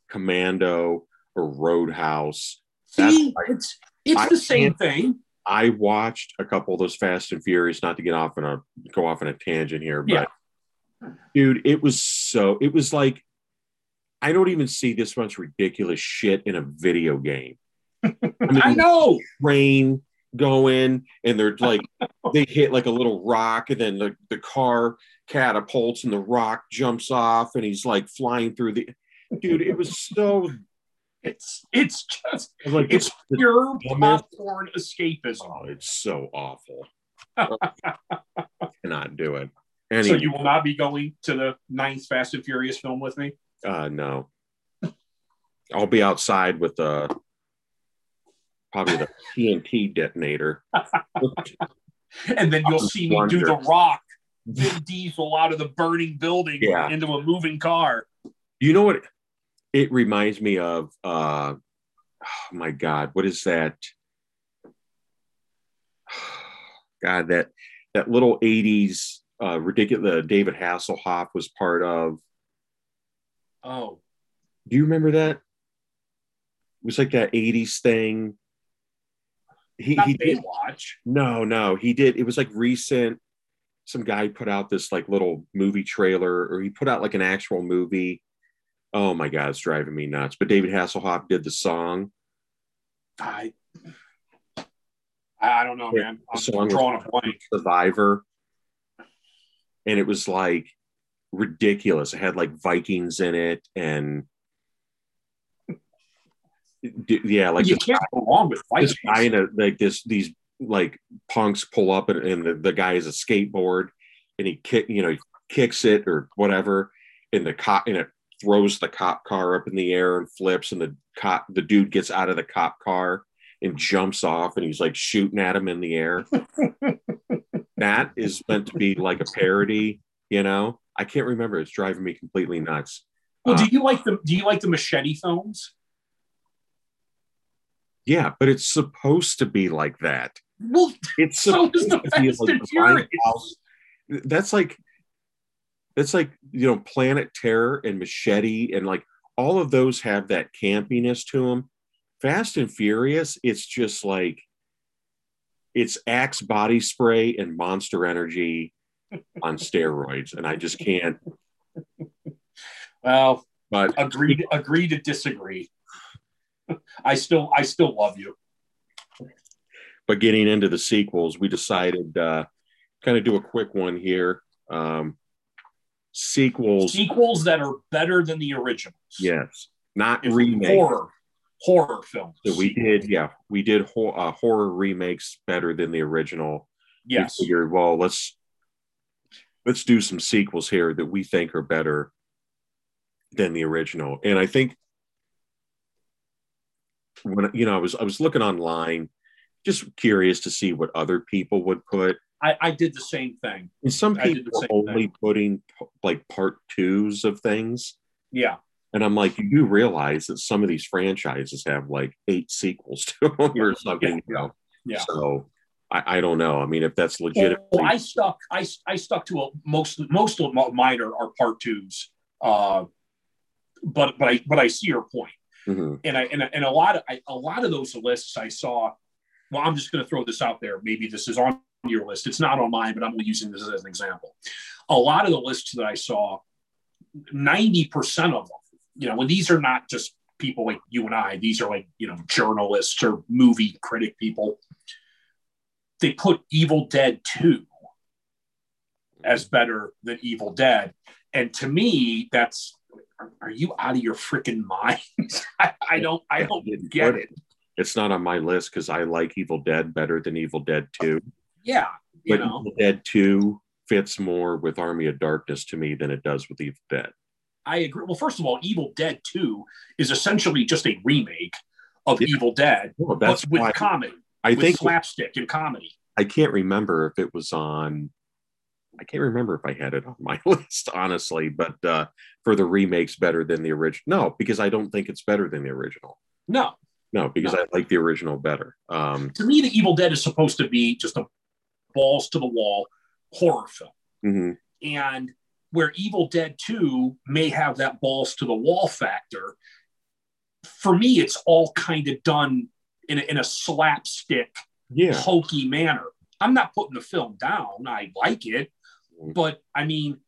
Commando or Roadhouse. See, it's it's I the same thing. I watched a couple of those Fast and Furious, not to get off on a go off on a tangent here, but yeah. dude, it was so it was like I don't even see this much ridiculous shit in a video game. I, mean, I know rain going and they're like they hit like a little rock and then the, the car catapults and the rock jumps off and he's like flying through the dude it was so it's it's just like it's, it's pure popcorn escapism. Oh, it's so awful. I cannot do it. Anyway. So you will not be going to the ninth Fast and Furious film with me? Uh, no. I'll be outside with the probably the TNT detonator. and then you'll see me do the rock Vin Diesel out of the burning building yeah. into a moving car. You know what? It reminds me of uh oh my god what is that? God that that little 80s uh ridiculous david hasselhoff was part of. Oh. Do you remember that? It was like that 80s thing. He, Not he did watch no no he did it was like recent. Some guy put out this like little movie trailer or he put out like an actual movie Oh my God, it's driving me nuts. But David Hasselhoff did the song. I I don't know, man. I'm song drawing a blank. Survivor. And it was like ridiculous. It had like Vikings in it and yeah, like you can't go wrong with Vikings. This guy in a like this these like punks pull up and, and the, the guy has a skateboard and he kick you know he kicks it or whatever and the cop and it throws the cop car up in the air and flips, and the cop, the dude gets out of the cop car and jumps off, and he's like shooting at him in the air. that is meant to be like a parody, you know. I can't remember. It's driving me completely nuts. Well, uh, do you like the Do you like the machete films? Yeah, but it's supposed to be like that. Well, it's so supposed to be like That's like it's like you know planet terror and machete and like all of those have that campiness to them fast and furious it's just like it's Axe body spray and Monster Energy on steroids, and I just can't. Well, But agree agree to disagree. I still I still love you. but getting into the sequels, we decided uh, kind of do a quick one here. Um, sequels, Sequels that are better than the originals. yes, not If remakes. Horror horror films. So we did, yeah, we did ho- uh, horror remakes better than the original. Yes. We figured, well, let's let's do some sequels here that we think are better than the original. And I think when you know, I was I was looking online, just curious to see what other people would put. I, I did the same thing. And some I did the people are only putting like part twos of things. Yeah. And I'm like, you do realize that some of these franchises have like eight sequels to them or something, you know? Yeah. So I, I don't know. I mean, if that's Well, legitimate, I stuck I, I stuck to a most most of mine are, are part twos. Uh, but but I but I see your point. Mhm. and I and, and a lot of I, a lot of those lists I saw. Well, I'm just going to throw this out there. Maybe this is on your list. It's not on mine, but I'm only using this as an example. A lot of the lists that I saw, ninety percent of them, you know, and these are not just people like you and I. These are like you know journalists or movie critic people. They put Evil Dead Two as better than Evil Dead, and to me, that's are you out of your freaking mind? I, I don't I don't get it. it's not on my list because I like Evil Dead better than Evil Dead 2. Yeah, you But know, Evil Dead 2 fits more with Army of Darkness to me than it does with Evil Dead. I agree. Well, first of all, Evil Dead 2 is essentially just a remake of Yeah. Evil Dead, Well, that's but with why comedy, I with think slapstick and comedy. I can't remember if it was on. I can't remember if I had it on my list, honestly. But uh, for the remakes, better than the original. No, because I don't think it's better than the original. No, No, because No. I like the original better. Um, to me, the Evil Dead is supposed to be just a balls to the wall horror film. mhm. And where Evil Dead 2 may have that balls to the wall factor, for me, it's all kind of done in a, in a slapstick, Yeah, hokey manner. I'm not putting the film down. I like it. Mhm. But I mean,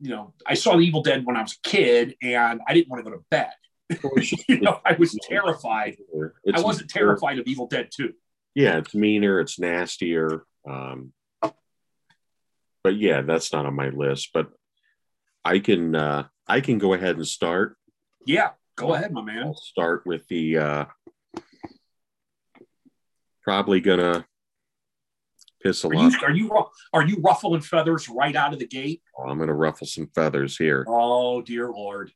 you know, I saw The Evil Dead when I was a kid and I didn't want to go to bed. you know, I was terrified. It's I wasn't terrified of Evil Dead 2. Yeah, it's meaner, it's nastier. Um, but yeah, that's not on my list. But I can uh, I can go ahead and start. Yeah, go ahead, my man. I'll start with the uh, probably gonna piss a Are lot. you are you are you ruffling feathers right out of the gate? I'm gonna ruffle some feathers here. Oh dear lord!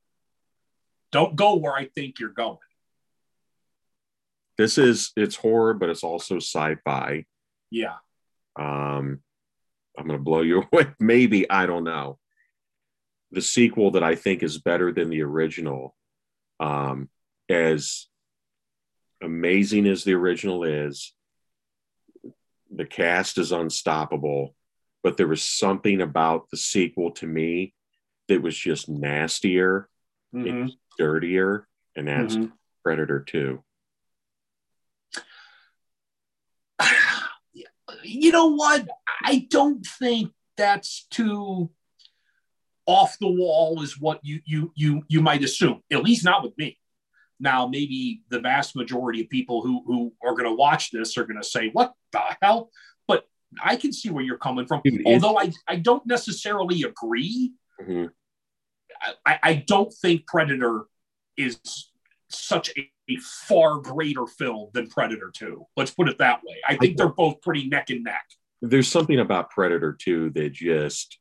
Don't go where I think you're going. This is it's horror, but it's also sci-fi. Yeah, Um, I'm gonna blow you away. Maybe I don't know. The sequel that I think is better than the original, um, as amazing as the original is, the cast is unstoppable. But there was something about the sequel to me that was just nastier, Mhm, dirtier, and that's mhm. Predator Two. You know what? I don't think that's too off the wall is what you you you you might assume. At least not with me. Now, maybe the vast majority of people who who are going to watch this are going to say, "What the hell?" But I can see where you're coming from. Dude, Although I I don't necessarily agree. Mhm. I, I don't think Predator is such a, a far greater film than Predator 2. Let's put it that way. I think they're both pretty neck and neck. there's something about Predator 2 that just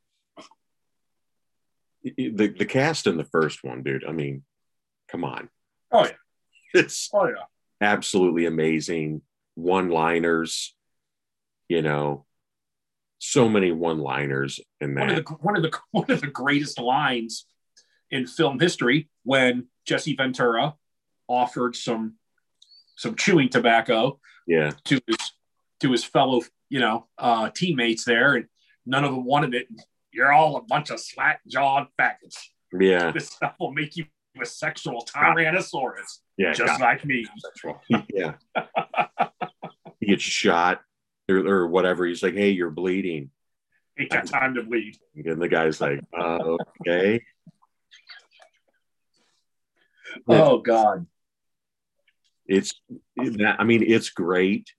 the the cast in the first one, dude. I mean, come on. Oh, yeah. It's Oh, yeah. absolutely amazing. One-liners, you know, so many one-liners in One of that. the one of the one of the greatest lines in film history when Jesse Ventura offered some some chewing tobacco Yeah. to his to his fellow, you know, uh, teammates there, and none of them wanted it. You're all a bunch of slack jawed faggots. Yeah. This stuff will make you a sexual tyrannosaurus, Yeah. just like me. yeah he gets shot or, or whatever. He's like, "Hey, you're bleeding." Ain't got time to bleed. And the guy's like, uh, "Okay." Oh God. It's that. I mean, it's great.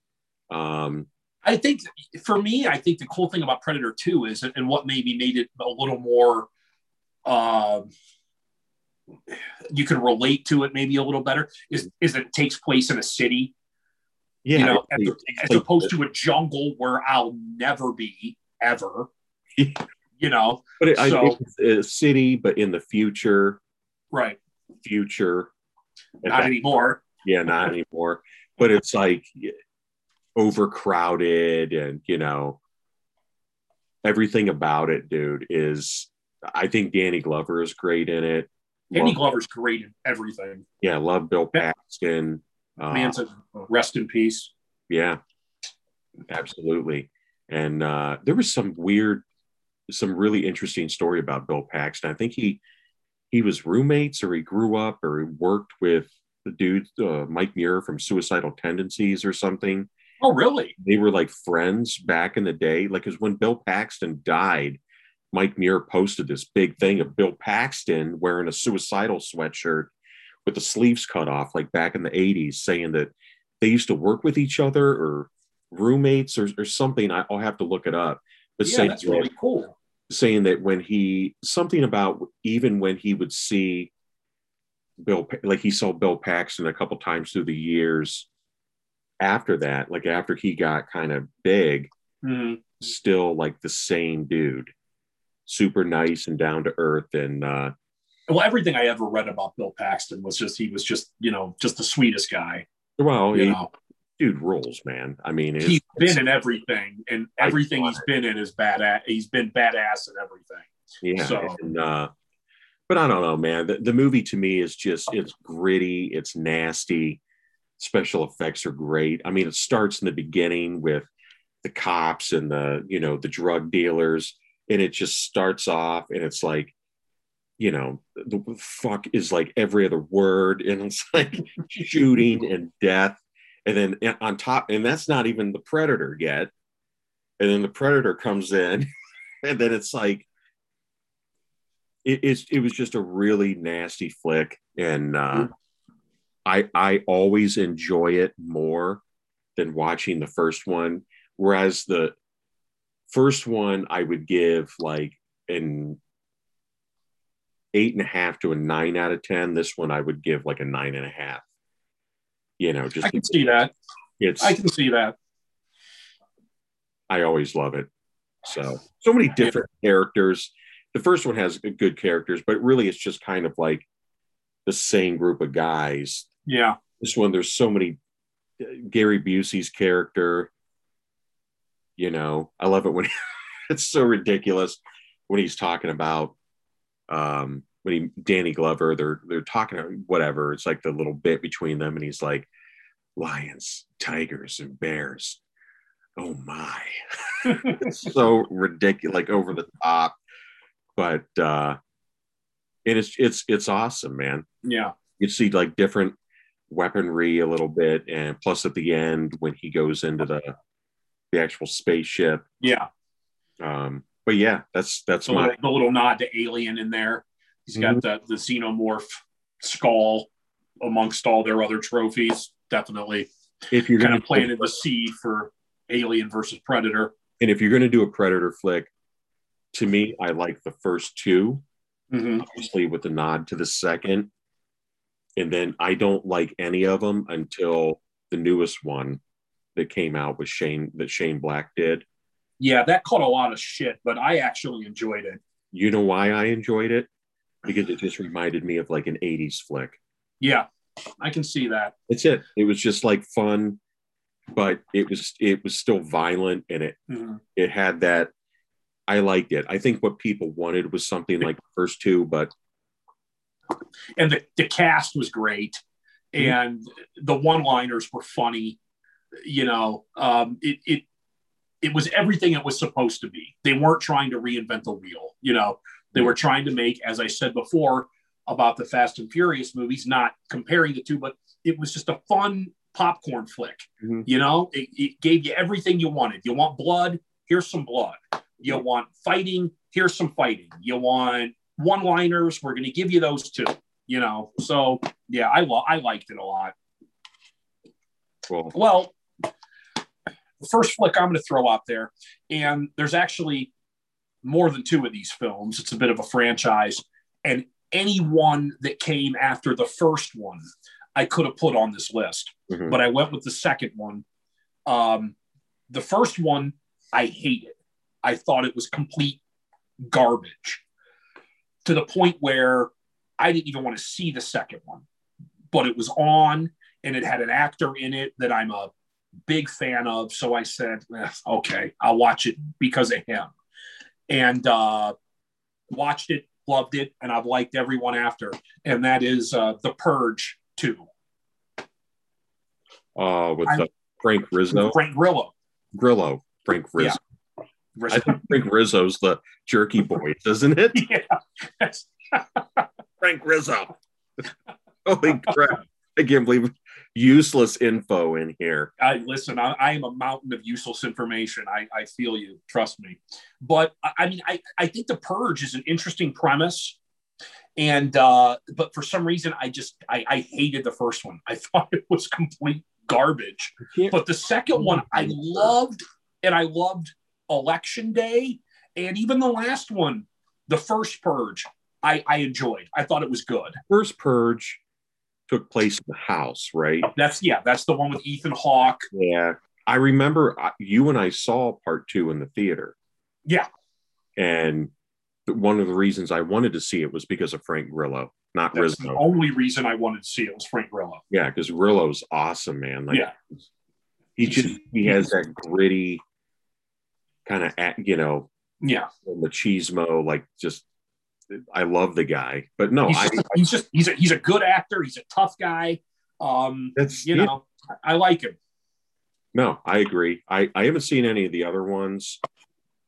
Um, I think for me, I think the cool thing about Predator 2 is, and what maybe made it a little more, uh, you can relate to it maybe a little better, is, is that it takes place in a city. yeah, you know, as, as opposed to a jungle where I'll never be ever. you know, but it, so- it's a city, but in the future, right? future. Not anymore. Yeah, not anymore. But it's like overcrowded, and you know, everything about it, dude, is. I think Danny Glover is great in it. Danny Love- Glover's great in everything. yeah, love Bill Paxton. Uh, Man said, rest in peace. Yeah, absolutely. And uh, there was some weird, some really interesting story about Bill Paxton. I think he he was roommates, or he grew up, or he worked with the dude uh, Mike Muir from Suicidal Tendencies, or something. Oh, really? They were like friends back in the day. Like, because when Bill Paxton died, Mike Muir posted this big thing of Bill Paxton wearing a suicidal sweatshirt with the sleeves cut off, like back in the 80s, saying that they used to work with each other or roommates or, or something. I, I'll have to look it up. But yeah, saying, that's that, really cool. saying that when he, something about even when he would see Bill, like he saw Bill Paxton a couple times through the years after that, like after he got kind of big, Mhm. still like the same dude super nice and down to earth and uh Well, everything I ever read about Bill Paxton was just he was just you know just the sweetest guy. well You he, know, dude rules man i mean it's, he's been in everything, and everything he's been in is badass. He's been badass in everything. yeah so- and, uh but i don't know man. The, the movie to me is just it's gritty it's nasty. Special effects are great. I mean it starts in the beginning with the cops and the you know the drug dealers and it just starts off and it's like you know the fuck is like every other word and it's like shooting and death. And then on top and that's not even the predator yet. And then the predator comes in and then it's like it, it's it was just a really nasty flick and uh i i always enjoy it more than watching the first one whereas the first one i would give like an eight and a half to a nine out of ten this one i would give like a nine and a half you know just I can see that. it's I can see that. I always love it. So so many different characters. The first one has good characters, but really it's just kind of like the same group of guys. Yeah. This one, there's so many. Gary Busey's character. You know, I love it when it's so ridiculous when he's talking about um when he Danny Glover. They're they're talking about whatever. It's like the little bit between them, and he's like, lions, tigers, and bears. Oh my it's so ridiculous, like over the top. But uh and it's it's it's awesome, man. Yeah. You see like different weaponry a little bit, and plus at the end when he goes into the the actual spaceship. Yeah. Um, but yeah, that's that's The, my little, the little nod to Alien in there. He's got the the xenomorph skull amongst all their other trophies. Definitely if you're kind of planted the seed for Alien versus Predator. and if you're gonna do a predator flick, to me, I like the first two. Mhm. obviously with the nod to the second. And then I don't like any of them until the newest one that came out with Shane that Shane Black did. Yeah, that caught a lot of shit, but I actually enjoyed it. You know why I enjoyed it? Because it just reminded me of like an 80s flick. Yeah, I can see that. That's it. It was just like fun, but it was it was still violent and it Mhm. it had that I liked it. I think what people wanted was something like the first two, but And the, the cast was great, Mhm. and the one liners were funny. You know, um, it, it it was everything it was supposed to be. They weren't trying to reinvent the wheel. You know, they were trying to make, as I said before, about the Fast and Furious movies, not comparing the two, but it was just a fun popcorn flick. Mhm. You know, it, it gave you everything you wanted. You want blood? Here's some blood. You want fighting? Here's some fighting. You want one liners? We're going to give you those too. You know, so yeah, I lo- I liked it a lot. Well, Well, the first flick I'm going to throw out there, and there's actually more than two of these films. It's a bit of a franchise, and any one that came after the first one, I could have put on this list, mhm. but I went with the second one. Um, the first one I hated. I thought it was complete garbage to the point where I didn't even want to see the second one, but it was on and it had an actor in it that I'm a big fan of. So I said, "Eh, okay, I'll watch it because of him. And uh, watched it, loved it, and I've liked everyone after. And that is uh, The Purge 2. uh, with uh, Frank Rizzo, Frank Grillo. Grillo, Frank Rizzo. I think Frank Rizzo's the jerky boy, isn't it? yeah. Frank Rizzo. Holy crap! I can't believe useless info in here. I listen. I, I am a mountain of useless information. I, I feel you. Trust me. But I, I mean, I, I think the purge is an interesting premise, and uh, but for some reason, I just I, I hated the first one. I thought it was complete garbage. But the second one, I loved, and I loved Election Day, and even the last one, the first purge. I, I enjoyed. I thought it was good. First purge took place in the house, right? That's yeah. That's the one with Ethan Hawke. Yeah. I remember you and I saw part two in the theater. Yeah. And one of the reasons I wanted to see it was because of Frank Grillo, not That's the only reason I wanted to see it was Frank Grillo. Yeah, because Grillo's awesome, man. Like yeah. he just he has that gritty kind of you know Yeah. machismo, like just I love the guy. But no, he's, I just, he's just he's a he's a good actor. He's a tough guy. Um, that's you yeah, know, I, I like him. no, I agree. I I haven't seen any of the other ones.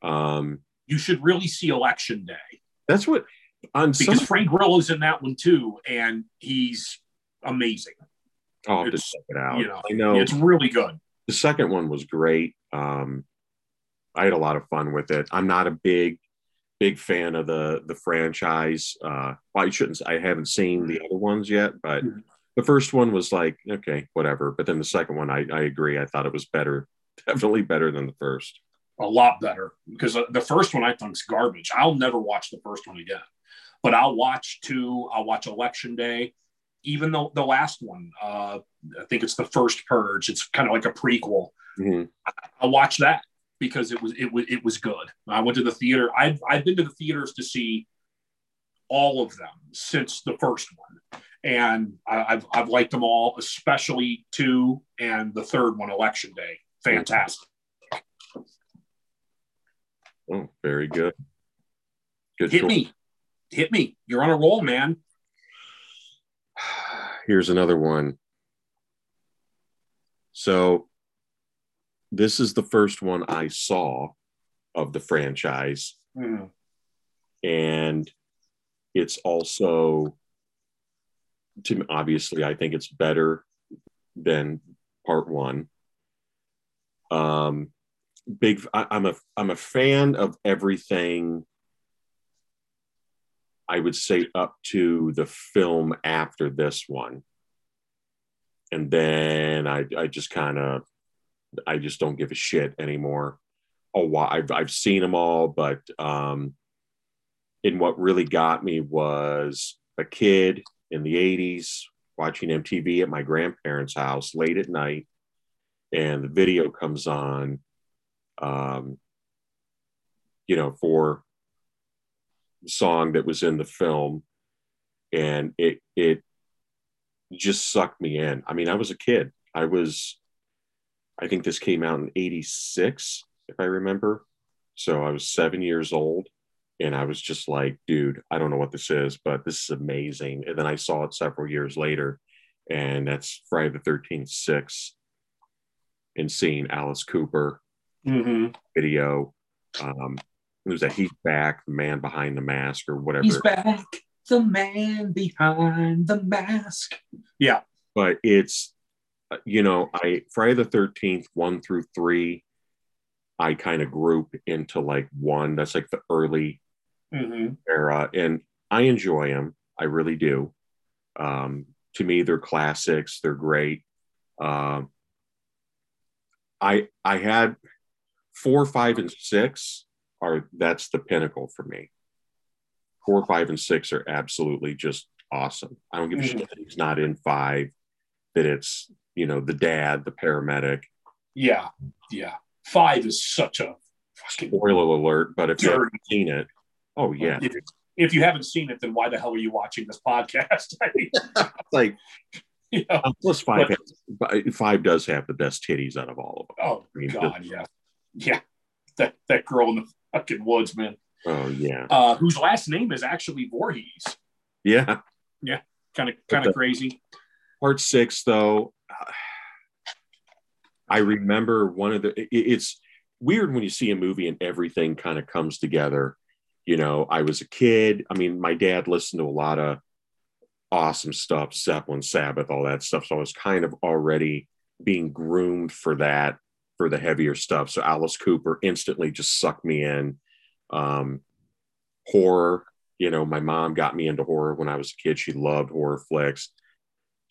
Um, You should really see Election Day that's what on some. because Frank Grillo's in that one too, and he's amazing. I'll have to check it out. you know, I know It's really good. the second one was great. Um, I had a lot of fun with it. I'm not a big, big fan of the the franchise. Uh, well, I shouldn't. I haven't seen the other ones yet, but Mhm. the first one was like okay, whatever. But then the second one, I, I agree. I thought it was better, definitely better than the first. A lot better because the first one I think's garbage. I'll never watch the first one again, but I'll watch two. I'll watch Election Day. Even though the last one, uh, I think it's the first Purge. It's kind of like a prequel. Mhm. I watch that because it was it was it was good. I went to the theater. I've I've been to the theaters to see all of them since the first one, and I, I've I've liked them all, especially two and the third one, Election Day. Fantastic. Oh, very good. Good. Hit choice. me, hit me. You're on a roll, man. Here's another one. So, this is the first one I saw of the franchise, and it's also, to me, obviously, I think it's better than part one. Um, big. I, I'm a I'm a fan of everything. I would say up to the film after this one. And then I, I just kind of, I just don't give a shit anymore. Oh, I've, I've seen them all, but um, and what really got me was a kid in the 80s watching MTV at my grandparents' house late at night, and the video comes on, um, you know, for the song that was in the film and it it just sucked me in i mean i was a kid i was i think this came out in 86 if i remember so i was seven years old and i was just like dude i don't know what this is but this is amazing and then i saw it several years later and that's friday the 13th 6 and seeing alice cooper Mm-hmm. video um it was that he's back, the man behind the mask, or whatever. He's back, the man behind the mask. Yeah, But it's, you know, I Friday the Thirteenth one through three, I kind of group into like one. That's like the early Mhm. era, and I enjoy them. I really do. Um, to me, they're classics. They're great. Um, I I had four, five, and six are that's the pinnacle for me. Four, five, and six are absolutely just awesome. I don't give a Mhm. shit that he's not in five. That it's you know the dad, the paramedic. Yeah, yeah. Five is such a fucking. Spoiler alert! But if you haven't seen it, oh yeah, If, if you haven't seen it, then why the hell are you watching this podcast? I mean, like you know, uh, plus five. But- has, five does have the best titties out of all of them. oh I mean, god, yeah, yeah. That that girl in the fucking woods, man. Oh yeah, Uh, whose last name is actually Voorhees. Yeah. Yeah. Kind of kind of crazy. Part six, though, I remember one of the. it- it's weird when you see a movie and everything kind of comes together. You know, I was a kid. I mean, my dad listened to a lot of awesome stuff, Zeppelin, Sabbath, all that stuff. So I was kind of already being groomed for that, for the heavier stuff. So Alice Cooper instantly just sucked me in. Um, horror, you know, my mom got me into horror when I was a kid. She loved horror flicks.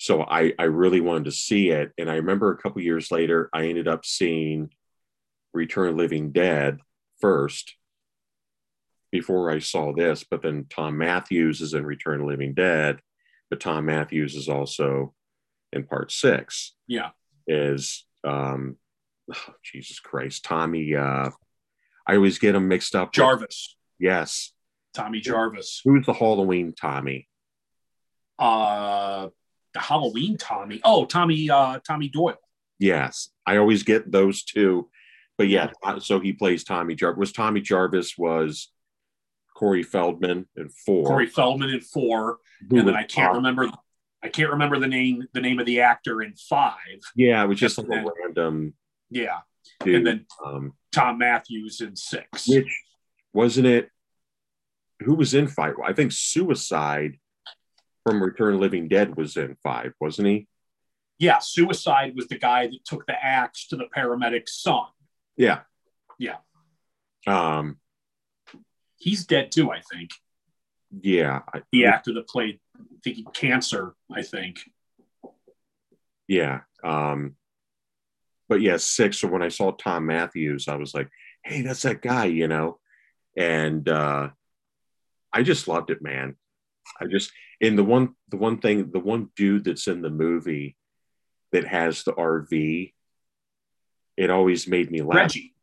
So I, I really wanted to see it. And I remember a couple years later, I ended up seeing Return of Living Dead first before I saw this. But then Thom Mathews is in Return of Living Dead, but Thom Mathews is also in part six. Yeah. Is um oh, Jesus Christ, Tommy uh I always get them mixed up. with- Jarvis, yes. Tommy Jarvis. Who's the Halloween Tommy? Uh, the Halloween Tommy. Oh, Tommy. Uh, Tommy Doyle. Yes, I always get those two. But yeah, uh, so he plays Tommy Jarvis. Was Tommy Jarvis was Corey Feldman in four? Corey Feldman in four, who and then I can't Tom- remember. I can't remember the name. The name of the actor in five. Yeah, it was just like a then- random Yeah, dude. and then um, Thom Mathews in six. which wasn't it? Who was in five? I think Suicide from Return Living Dead was in five, wasn't he? Yeah, Suicide was the guy that took the axe to the paramedic's son. Yeah. Yeah. Um. He's dead too, I think. Yeah. I, The actor that played, I think, cancer. I think. Yeah. Um, but yeah, six. So when I saw Thom Mathews, I was like, hey, that's that guy, you know? And uh, I just loved it, man. I just, and the one, the one thing, the one dude that's in the movie that has the RV, it always made me laugh. Reggie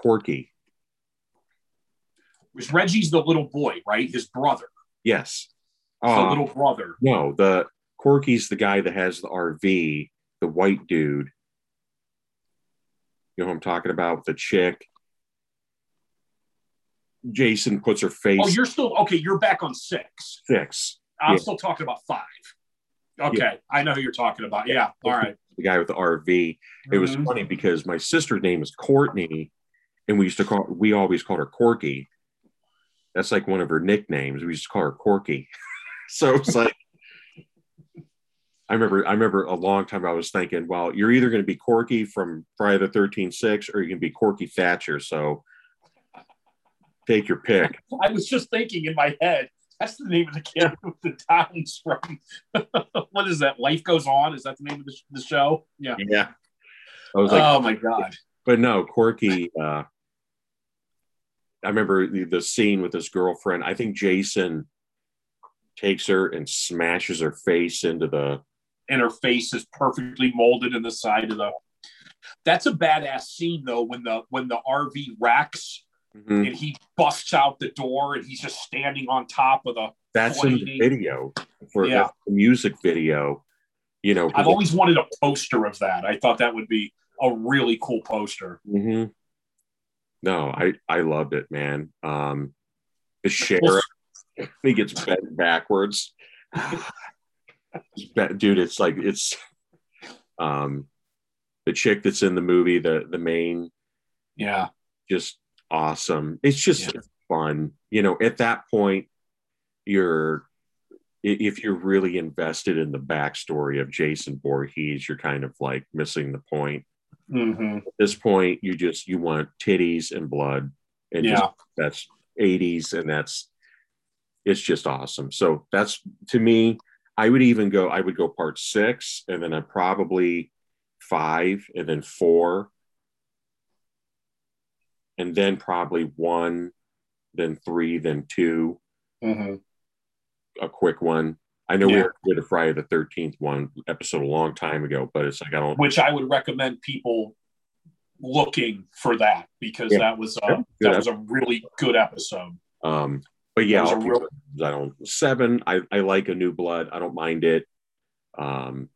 Corky. was Reggie's the little boy, right? His brother, Yes. the Uh, little brother. no, the Corky's the guy that has the RV, the white dude. You know who I'm talking about? The chick. Jason puts her face Oh, you're still okay. You're back on six. six. I'm Yeah. still talking about five. Okay, I know who you're talking about. Yeah, all right. The guy with the RV. It was Mhm. funny because my sister's name is Courtney, and we used to call we always called her Corky. That's like one of her nicknames. We used to call her Corky. so it's like I remember I remember a long time I was thinking, well, you're either going to be Corky from Friday the 13th 6 or you can be Corky Thatcher. So take your pick. I was just thinking in my head. That's the name of the kid with the Downs from. what is that? Life goes on. Is that the name of the, the show? Yeah. Yeah. I was like, oh my god. but no, Corky. Uh, I remember the, the scene with his girlfriend. I think Jason takes her and smashes her face into the. and her face is perfectly molded in the side of the. That's a badass scene though when the when the RV wrecks Mhm. and he busts out the door and he's just standing on top of the. That's in the video for Yeah. the music video. You know, I've always wanted a poster of that. I thought that would be a really cool poster. mm-hmm. No, I I loved it, man. Um, the sheriff, he gets bent backwards. Dude, it's like it's um the chick that's in the movie, the the main, Yeah, just awesome. It's just Yeah. fun, you know. At that point, you're if you're really invested in the backstory of Jason Voorhees, you're kind of like missing the point. Mm-hmm. At this point, you just you want titties and blood, and Yeah. just, that's 80s, and that's it's just awesome. So that's to me. I would even go. I would go part six, and then I probably five, and then four, and then probably one, then three, then two, Mm-hmm. a quick one. I know we Yeah. already did a Friday the Thirteenth one episode a long time ago, but it's like I don't. Which I would recommend people looking for that because Yeah. that was uh, Yeah, that was a really good episode. Um, but yeah, That was a I'll real- I don't seven. I I like a new blood. I don't mind it. Um,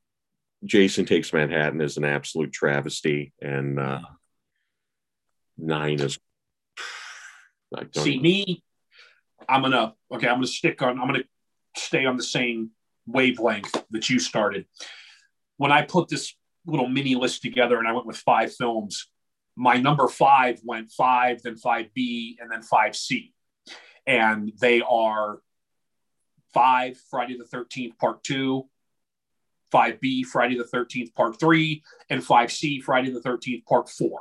Jason takes Manhattan is an absolute travesty, and uh, nine is. See me, I'm gonna okay. I'm gonna stick on. I'm gonna stay on the same wavelength that you started. When I put this little mini list together, and I went with five films, my number five went five, then five B, and then five C, and they are five Friday the Thirteenth Part Two. 5B, Friday the 13th, Part 3, and 5C, Friday the 13th, Part 4.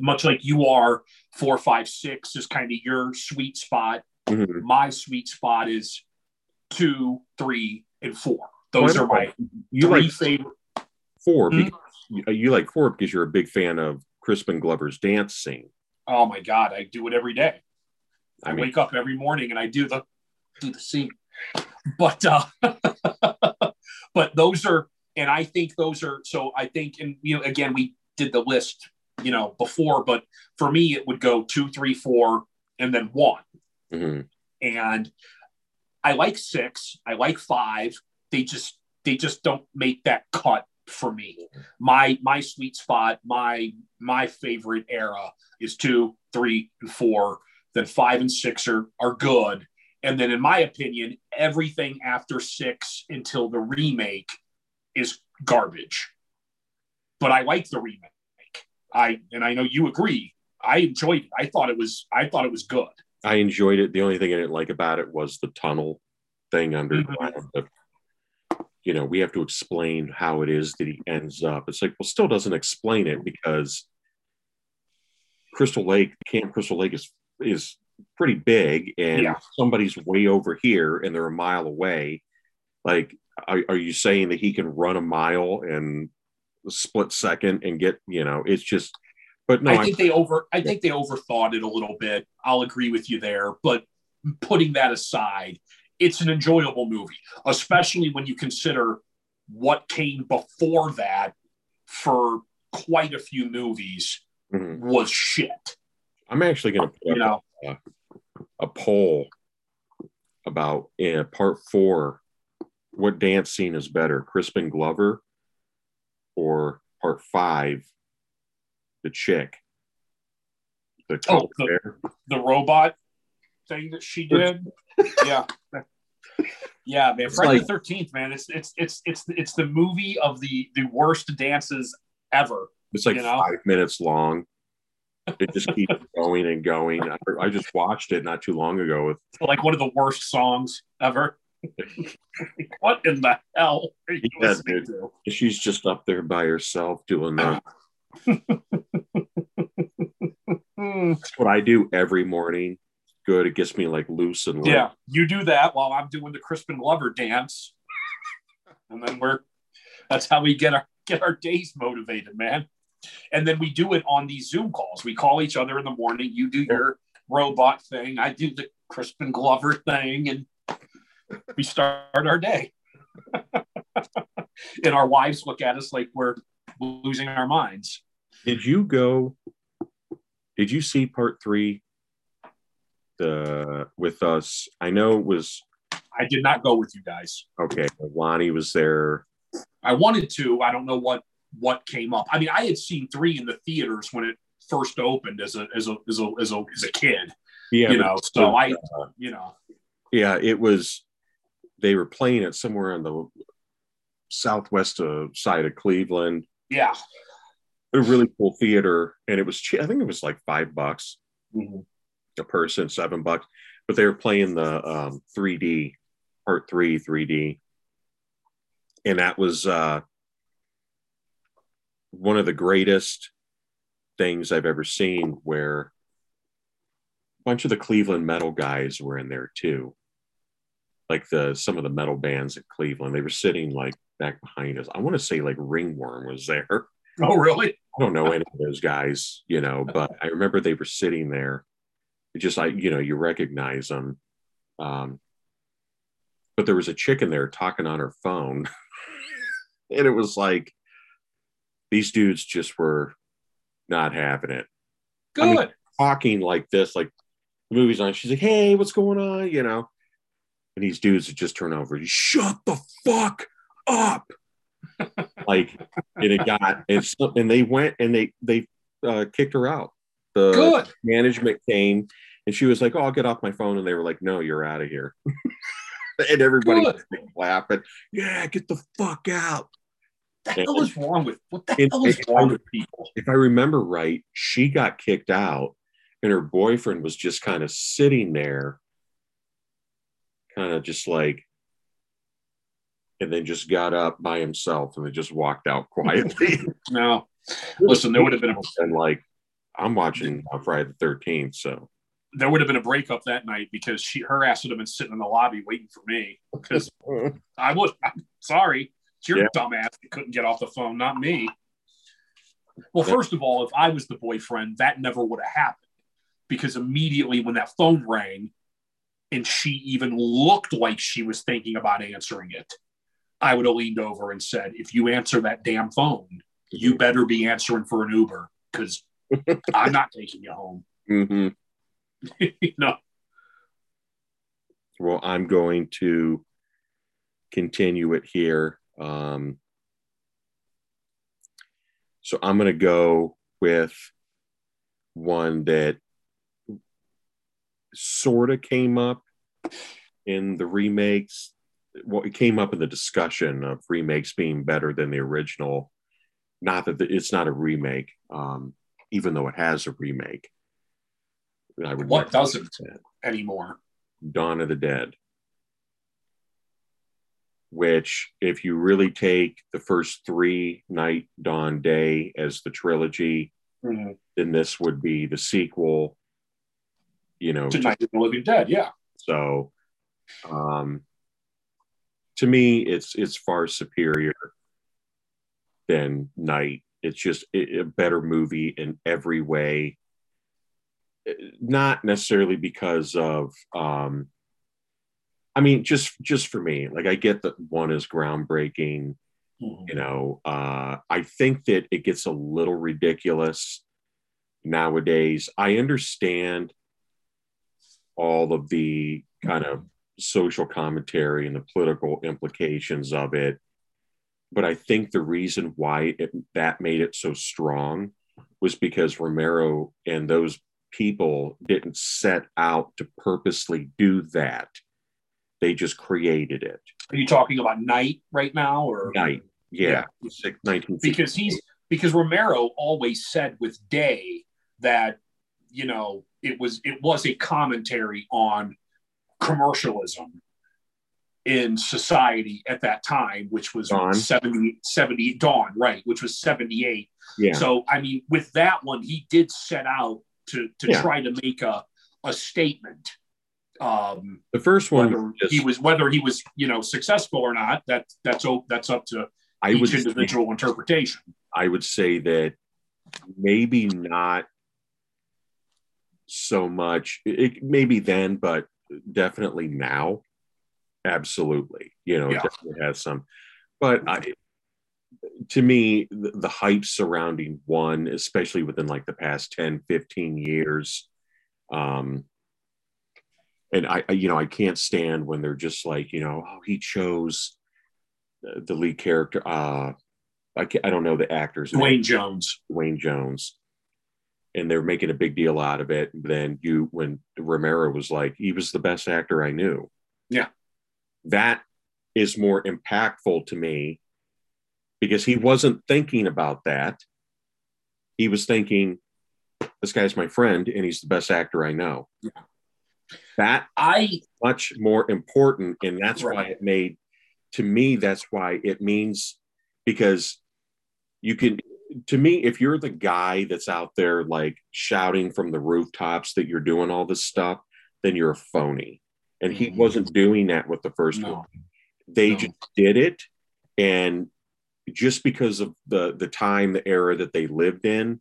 Much like you are, four, five, six is kind of your sweet spot. Mhm. My sweet spot is two, three, and four. Those Why are my You three like favorite. four Hmm? because you, you like four because you're a big fan of Crispin Glover's dance scene. Oh my God, I do it every day. I, I mean, wake up every morning and I do the do the scene. But uh but those are and I think those are so I think and you know again we did the list you know before but for me it would go two three four and then one. Mhm. and I like six I like five. They just they just don't make that cut for me. My my sweet spot my my favorite era is two three and four. Then five and six are are good. And then in my opinion everything after six until the remake is garbage. But i like the remake i and i know you agree i enjoyed it i thought it was i thought it was good I enjoyed it. The only thing I didn't like about it was the tunnel thing underground. Mm-hmm. The- you know, we have to explain how it is that he ends up. It's like, well, still doesn't explain it because Crystal Lake, Camp Crystal Lake is is pretty big, and Yeah. somebody's way over here, and they're a mile away. Like, are, are you saying that he can run a mile in a split second and get? You know, it's just. But no, i I, think they over i think they overthought it a little bit i'll agree with you there but putting that aside it's an enjoyable movie especially when you consider what came before that for quite a few movies Mhm. was shit I'm actually going to put you up know a poll about in part four what dance scene is better crispin glover or part five the chick the Oh, the- the robot thing that she did. yeah. Yeah, man. Friday like- the thirteenth, man. It's it's it's it's it's the movie of the the worst dances ever. it's like you know? five minutes long it just keeps going and going I, I just watched it not too long ago with Like one of the worst songs ever. What in the hell are you Yeah, listening dude. to? she's just up there by herself doing that that's what i do every morning good it gets me like loose and lit. Yeah, you do that while I'm doing the Crispin Glover dance, and then we're that's how we get our get our days motivated, man. And then we do it on these Zoom calls. We call each other in the morning. You do your robot thing. I do the Crispin Glover thing, and we start our day. and our wives look at us like we're losing our minds. Did you go? Did you see part three? The with us, I know it was I did not go with you guys. okay. Lonnie was there. I wanted to. I don't know what what came up. I mean, I had seen three in the theaters when it first opened as a as a as a as a, as a kid. Yeah, you know, so I, uh, you know, yeah, it was. They were playing it somewhere on the southwest uh, side of Cleveland. yeah. A really cool theater, and it was. che- I think it was like five bucks Mm-hmm. a person, seven bucks. But they were playing the um, 3D part three 3D, and that was uh, one of the greatest things I've ever seen. Where a bunch of the Cleveland metal guys were in there too, like the some of the metal bands at Cleveland. They were sitting like back behind us. I want to say like Ringworm was there. Oh, really? I don't know any of those guys, you know, but I remember they were sitting there. It just like you know, you recognize them. Um, but there was a chick in there talking on her phone, and it was like these dudes just were not having it. Good. I mean, talking like this, like the movie's on. She's like, "Hey, what's going on?" You know, and these dudes would just turn over. Shut the fuck up. like, and it got and, so, and they went and they they uh, kicked her out. The Good. management came and she was like, "Oh, I'll get off my phone," and they were like, "No, you're out of here." and everybody Good. clapping. Yeah, get the fuck out. What the hell is wrong with what the And- hell is wrong with people? if I remember right, she got kicked out and her boyfriend was just kind of sitting there, kind of just like, and then just got up by himself and then just walked out quietly. No. Listen, there would have been a and like, I'm watching uh, Friday the 13th, so there would have been a breakup that night because she her ass would have been sitting in the lobby waiting for me because I was I'm sorry. It's your Yeah. dumbass that couldn't get off the phone, not me. Well, Yeah. first of all, if I was the boyfriend, that never would have happened because immediately when that phone rang and she even looked like she was thinking about answering it, I would have leaned over and said, If you answer that damn phone, you better be answering for an Uber because I'm not taking you home. Mm-hmm. you know, well, I'm going to continue it here. Um, so I'm going to go with one that sort of came up in the remakes. Well, it came up in the discussion of remakes being better than the original. Not that the, it's not a remake, um, even though it has a remake. I would What doesn't? that. anymore. Dawn of the Dead, which, if you really take the first three Night, Dawn, Day as the trilogy, Mm-hmm. then this would be the sequel. You know, To Night of the Living Dead, yeah. so um, to me, it's it's far superior than Night. It's just a better movie in every way. Not necessarily because of, um, I mean, just just for me. Like I get that one is groundbreaking. You know, uh, I think that it gets a little ridiculous nowadays. I understand all of the kind of social commentary and the political implications of it. But I think the reason why it, that made it so strong was because Romero and those people didn't set out to purposely do that. They just created it. Are you talking about Night right now, or Night. Yeah. Yeah. Because he's because Romero always said with Day that you know it was it was a commentary on commercialism in society at that time, which was Dawn. 70, 70 Dawn, right, which was 78. yeah. So I mean, with that one, he did set out to to Yeah. try to make a a statement. Um, the first one just- he was whether he was you know successful or not, that that's o- that's up to I each would individual interpretation. I would say that maybe not so much. It, maybe then, but definitely now. Absolutely, you know, it Yeah. definitely has some. But I, to me, the, the hype surrounding one, especially within like the past 10, 15 years, um, and I, I, you know, I can't stand when they're just like, you know, oh, he chose the the lead character. Uh, I, can't, I don't know the actors. Duane Jones. Duane Jones, and they're making a big deal out of it. Then you, when Romero was like, he was the best actor I knew. Yeah. that is more impactful to me because he wasn't thinking about that. He was thinking, this guy's my friend, and he's the best actor I know. Yeah. That I much more important, and that's why it made. To me, that's why it means because you can. To me, if you're the guy that's out there like shouting from the rooftops that you're doing all this stuff, then you're a phony. And he Mhm. wasn't doing that with the first No. one. They No. just did it, and just because of the the time, the era that they lived in,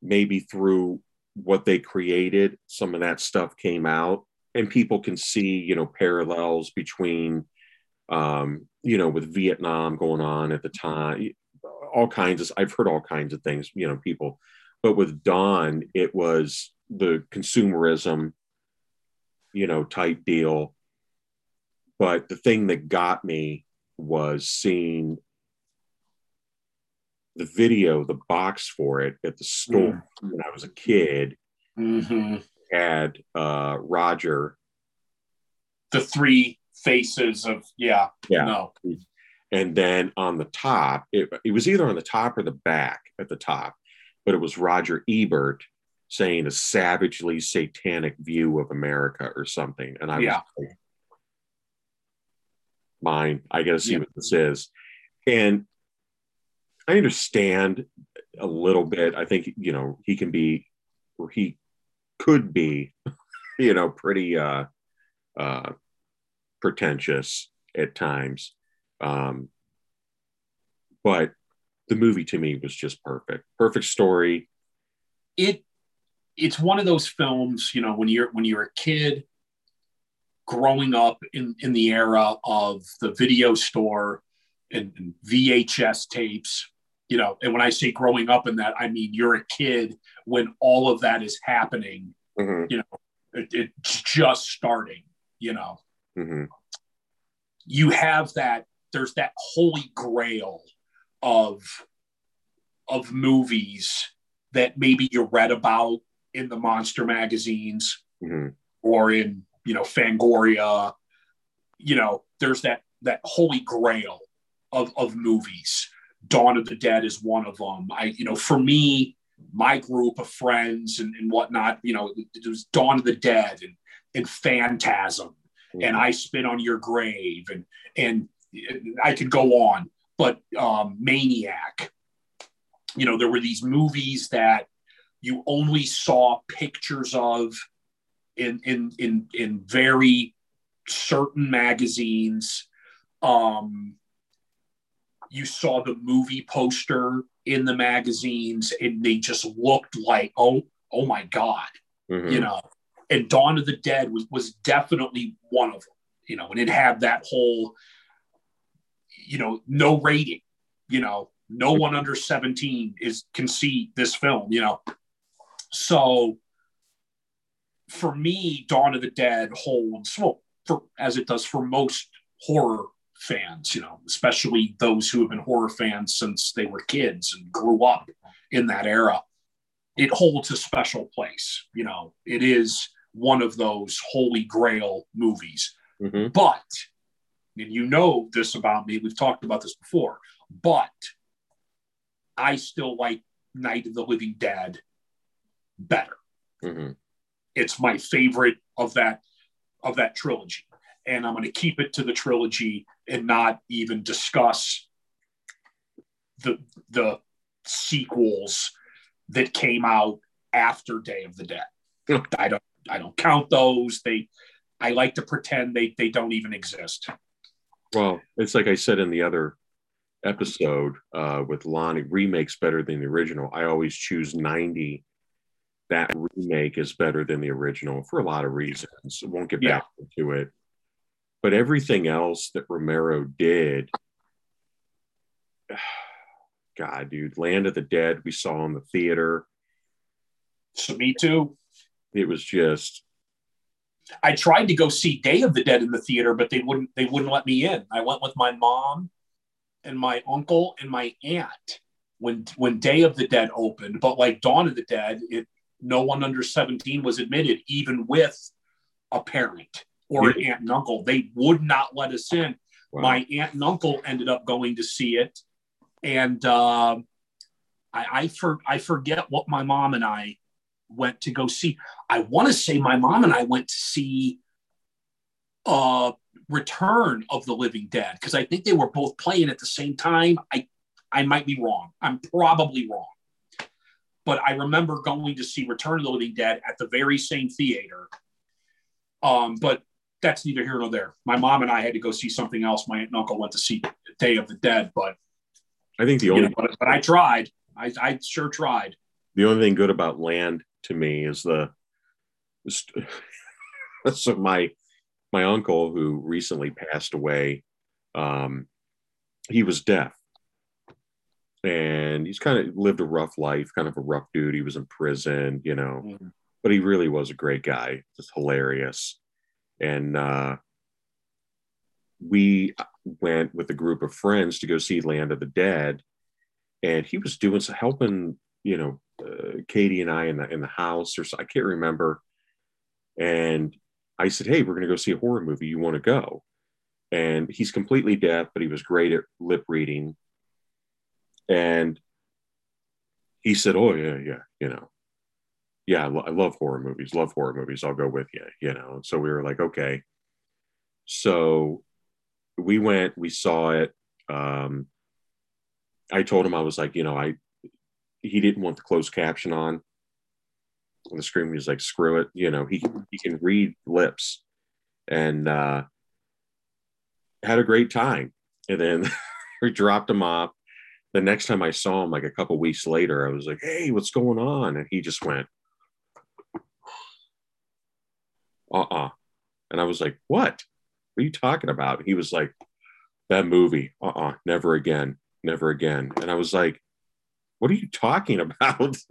maybe through what they created, some of that stuff came out, and people can see, you know, parallels between, um, you know, with Vietnam going on at the time, all kinds of. I've heard all kinds of things, you know, people, but with Dawn, it was the consumerism, you know, type deal. But the thing that got me was seeing the video, the box for it at the store when I was a kid hmm had uh, Roger, The three faces of yeah. Yeah. No. And then on the top, it, it was either on the top or the back at the top, but it was Roger Ebert saying a savagely satanic view of America or something. And I was Yeah. like, mine, I got to see Yeah. what this is. And I understand a little bit. I think, you know, he can be, or he could be, you know, pretty uh, uh, pretentious at times. Um, but the movie to me was just perfect. Perfect story. it it's one of those films you know when you're when you're a kid growing up in in the era of the video store and, and vhs tapes you know and when i say growing up in that i mean you're a kid when all of that is happening Mhm, You know, it, it's just starting you know mhm. you have that there's that holy grail of of movies that maybe you read about in the monster magazines Mhm. or in you know fangoria. You know there's that that holy grail of of movies. Dawn of the dead is one of them i you know for me my group of friends and, and whatnot you know it was dawn of the dead and and phantasm. And I spit on your grave, and and I could go on. But um, Maniac, you know, there were these movies that you only saw pictures of in in in in very certain magazines. Um, you saw the movie poster in the magazines, and they just looked like, oh, oh my god, Mhm. you know and dawn of the dead was was definitely one of them you know and it had that whole you know no rating you know no one under 17 is can see this film you know? So for me dawn of the dead holds well for as it does for most horror fans you know especially those who have been horror fans since they were kids and grew up in that era. It holds a special place you know? It is one of those holy grail movies. Mhm. but and you know this about me. We've talked about this before but i still like night of the living dead better. Mhm. it's my favorite of that of that trilogy. And i'm going to keep it to the trilogy and not even discuss the the sequels that came out after day of the dead. I don't i don't count those. They i like to pretend they they don't even exist Well, it's like I said in the other episode uh, with Lonnie, remakes better than the original. I always choose 90. That remake is better than the original for a lot of reasons. I won't get Yeah. back into it. But everything else that Romero did, God, dude, Land of the Dead, we saw in the theater. so me too It was just, I tried to go see Day of the Dead in the theater, but they wouldn't they wouldn't let me in. I went with my mom and my uncle and my aunt when when Day of the Dead opened, but like Dawn of the Dead, it no one under 17 was admitted, even with a parent or an aunt and uncle. They would not let us in. wow. My aunt and uncle ended up going to see it. And um I, I for I forget what my mom and I went to go see. I want to say my mom and I went to see uh, Return of the Living Dead because I think they were both playing at the same time. I I might be wrong. I'm probably wrong. But I remember going to see Return of the Living Dead at the very same theater. Um, but that's neither here nor there. My mom and I had to go see something else. My aunt and uncle went to see Day of the Dead, but I think the only know, but, but I tried. I, I sure tried. The only thing good about land to me is the so my my uncle who recently passed away um he was deaf. And he's kind of lived a rough life kind of a rough dude. He was in prison you know Mhm. but he really was a great guy just hilarious. And uh we went with a group of friends to go see land of the dead. And he was doing some helping you know uh, katie and i in the in the house or so i can't remember. And i said hey we're going to go see a horror movie. You want to go? And he's completely deaf but he was great at lip reading. And he said oh yeah yeah you know yeah I, lo- I love horror movies love horror movies. I'll go with you you know? And so we were like okay. So we went we saw it um i told him i was like you know i he didn't want the closed caption on. The screen he was like screw it you know he he can read lips and uh had a great time. And then we dropped him off. The next time i saw him like a couple weeks later i was like hey what's going on? And he just went uh-uh. And i was like what? What are you talking about? He was like that movie uh-uh never again never again. And i was like what are you talking about?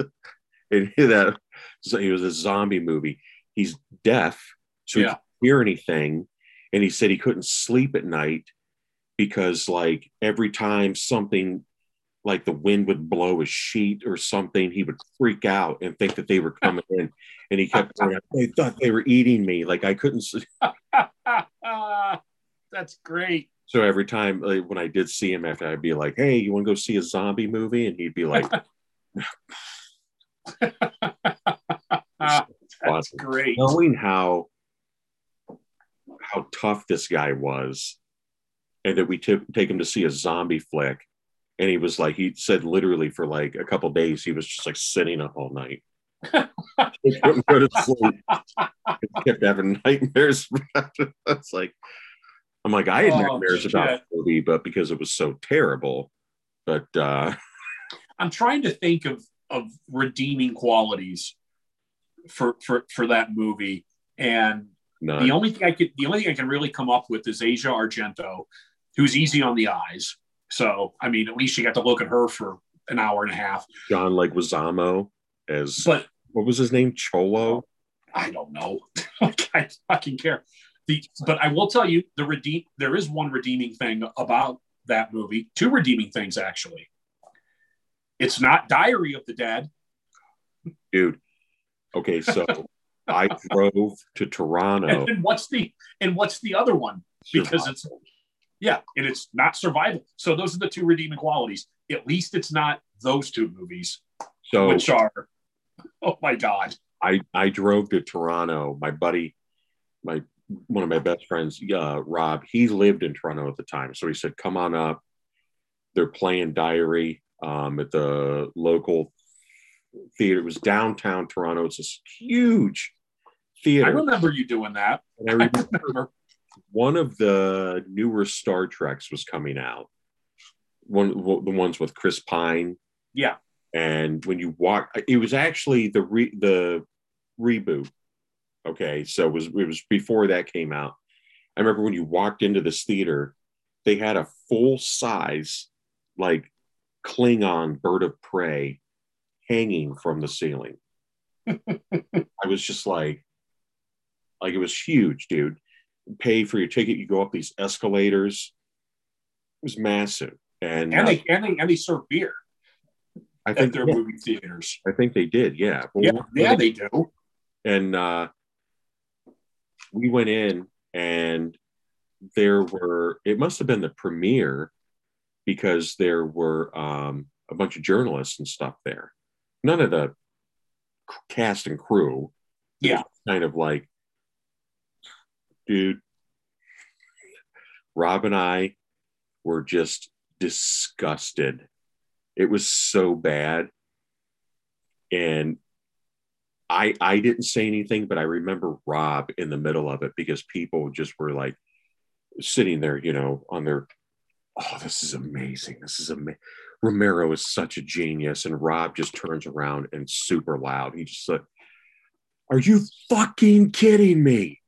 And that so it was a zombie movie. He's deaf so he Yeah. can't hear anything. And he said he couldn't sleep at night because like every time something like the wind would blow a sheet or something he would freak out and think that they were coming in. And he kept going they thought they were eating me. Like i couldn't That's great. So every time like, when I did see him after, I'd be like, "Hey, you want to go see a zombie movie?" And he'd be like, That's great. knowing how how tough this guy was, and that we took take him to see a zombie flick, and he was like, he said literally for like a couple days, he was just like sitting up all night. he couldn't go to sleep. He kept having nightmares. it's like, I'm like, I had Oh, nightmares about shit. the movie, but because it was so terrible. But uh I'm trying to think of of redeeming qualities for for for that movie, and no. the only thing I could the only thing I can really come up with is Asia Argento, who's easy on the eyes. So I mean, at least you got to look at her for an hour and a half. John Leguizamo as But what was his name? Cholo. I don't know. I fucking care. The but I will tell you the redeem. There is one redeeming thing about that movie. Two redeeming things actually. It's not Diary of the Dead. dude. Okay, so I drove to Toronto And then what's the and what's the other one? Because it's yeah, and it's not survival. So those are the two redeeming qualities. At least it's not those two movies, so which are oh my god. I I drove to Toronto. My buddy, my one of my best friends, uh, Rob, he lived in Toronto at the time, so he said, "Come on up." They're playing Diary um, at the local theater. It was downtown Toronto. It's this huge theater. I remember you doing that. And I I remember remember. one of the newer Star Treks was coming out. One the ones with Chris Pine. Yeah. And when you walk, it was actually the re, the reboot. Okay, so it was it was before that came out. I remember when you walked into this theater, they had a full size like Klingon bird of prey hanging from the ceiling. I was just like, like it was huge, dude. Pay for your ticket, you go up these escalators. It was massive, and, And they and they and they serve beer I think they're movie theaters. I think they did, yeah. But Yeah, yeah, they do. and uh, we went in, and there were. It must have been the premiere because there were um, a bunch of journalists and stuff there. None of the cast and crew. Yeah. kind of like, dude, Rob and I were just disgusted. It was so bad. And I I didn't say anything, but I remember Rob in the middle of it because people just were like sitting there, you know, on their oh, this is amazing. This is amazing. Romero is such a genius. And Rob just turns around and super loud. He just said, Are you fucking kidding me?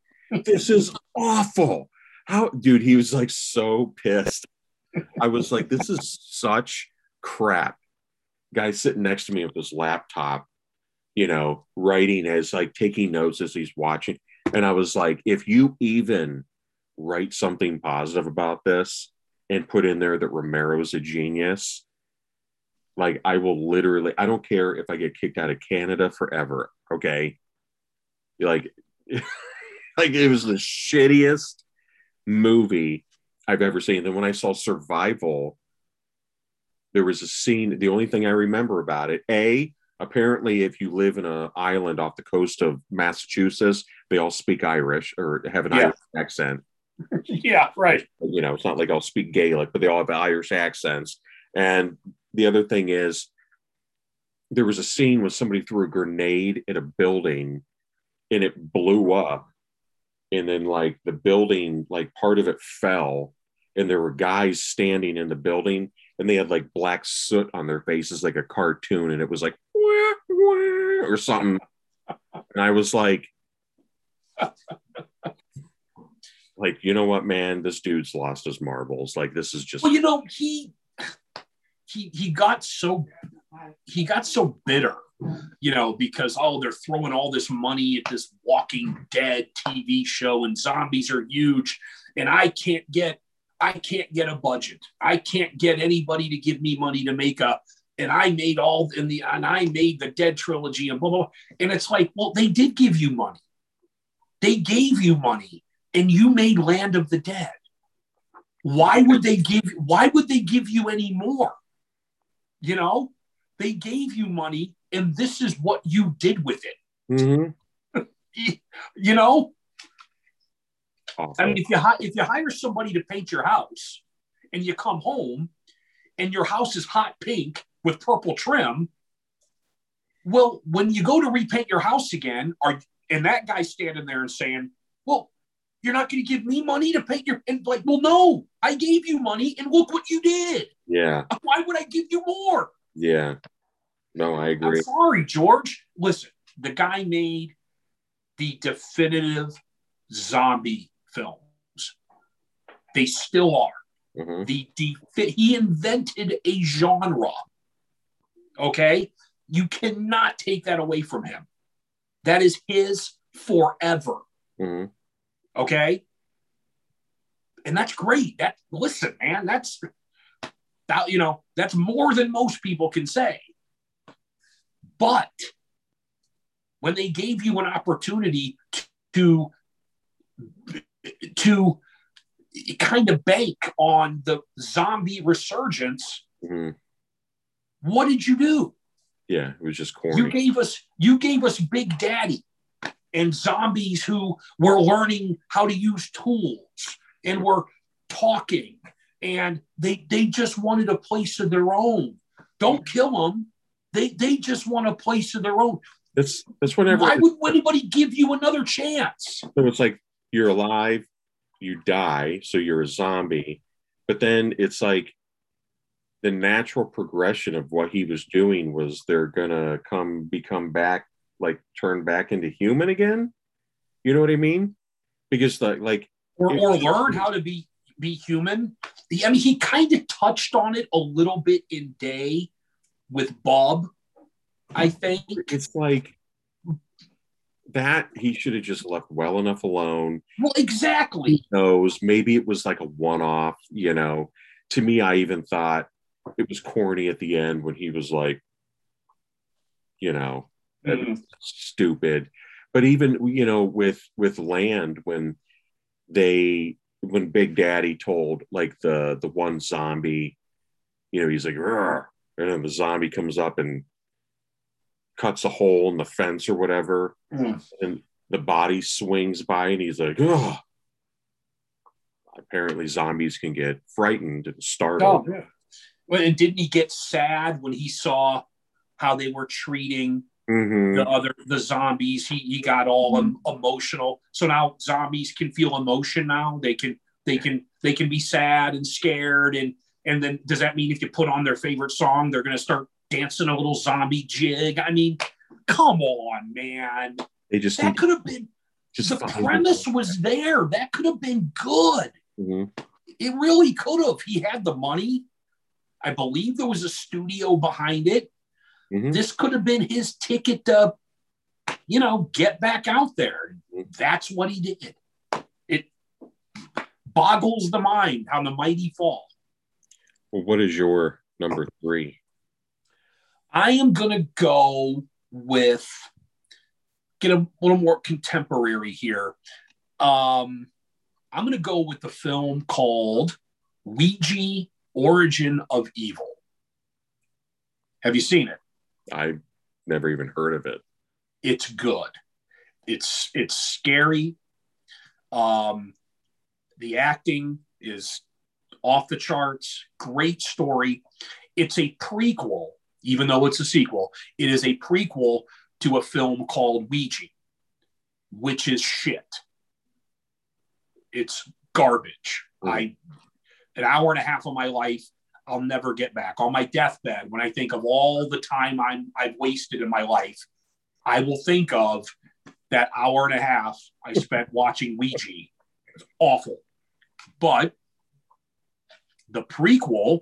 This is awful. How dude, he was like so pissed. I was like, this is such crap. Guy sitting next to me with his laptop, you know, writing as like taking notes as he's watching. And I was like, if you even write something positive about this and put in there that Romero is a genius, like I will literally, I don't care if I get kicked out of Canada forever. Okay. Like, like it was the shittiest movie I've ever seen. Then when I saw Survival, there was a scene. The only thing I remember about it, a apparently, if you live in an island off the coast of Massachusetts, they all speak Irish or have an Yeah. Irish accent. yeah, right. You know, it's not like I'll speak Gaelic, but they all have Irish accents. And the other thing is, there was a scene where somebody threw a grenade at a building and it blew up. And then, like, the building, like, part of it fell. And there were guys standing in the building and they had like black soot on their faces, like a cartoon. And it was like, or something. And I was like, like, you know what, man? This dude's lost his marbles. Like, this is just Well, you know, he he he got so he got so bitter, you know, because oh, they're throwing all this money at this Walking Dead TV show, and zombies are huge, and I can't get I can't get a budget. I can't get anybody to give me money to make a. And I made all in the and I made the Dead trilogy and blah blah. blah. And it's like, well, they did give you money. They gave you money, and you made Land of the Dead. Why would they give? Why would they give you any more? You know, they gave you money, and this is what you did with it. Mhm. You know, awful. I mean, if you hi- if you hire somebody to paint your house, and you come home, and your house is hot pink with purple trim, well, when you go to repaint your house again, are and that guy standing there and saying, "Well, you're not going to give me money to paint your," and like, well, no, I gave you money, and look what you did. yeah, Why would I give you more? yeah. No, I agree. I'm sorry, George. Listen, the guy made the definitive zombie films. They still are. Mhm. The defi- he invented a genre. Okay, you cannot take that away from him. That is his forever. Mhm. Okay, and that's great. That listen, man, that's that you know that's more than most people can say. But when they gave you an opportunity to to kind of bank on the zombie resurgence, Mhm. What did you do? Yeah, it was just corny. You gave us you gave us Big Daddy and zombies who were learning how to use tools and were talking and they they just wanted a place of their own. Don't kill them. They they just want a place of their own. That's that's whenever Why would anybody give you another chance? so it's like you're alive, you die, so you're a zombie. But then it's like the natural progression of what he was doing was they're gonna come become back, like turn back into human again. You know what I mean? Because like like Or, or learn how to be be human. I mean, he kind of touched on it a little bit in Day with Bob, I think. it's like that he should have just left well enough alone. Well, exactly. knows maybe it was like a one-off you know to me i even thought it was corny at the end when he was like you know Mhm. stupid but even you know with with land when they when big daddy told like the the one zombie you know he's like "Rrr," and then the zombie comes up and cuts a hole in the fence or whatever Mhm. and the body swings by and he's like oh apparently zombies can get frightened and startled. Oh, yeah. And didn't he get sad when he saw how they were treating Mhm. the other the zombies? He he got all em- emotional. So now zombies can feel emotion. Now they can they can they can be sad and scared and and then does that mean if you put on their favorite song, they're going to start dancing a little zombie jig? I mean, come on, man. They just That could have been just the premise was there. That could have been good. Mhm. It really could have. He had the money. I believe there was a studio behind it. Mhm. This could have been his ticket to, you know, get back out there. That's what he did. It boggles the mind how the mighty fall. Well, what is your number three? I am going to go with get a little more contemporary here. Um, I'm going to go with the film called Ouija Origin of Evil. Have you seen it? I never even heard of it. It's good. It's it's scary. Um, the acting is off the charts. Great story. It's a prequel, even though it's a sequel. It is a prequel to a film called Ouija, which is shit. It's garbage. Mhm. I an hour and a half of my life I'll never get back. On my deathbed, when I think of all the time I'm I've wasted in my life, I will think of that hour and a half I spent watching Ouija. It was awful. But the prequel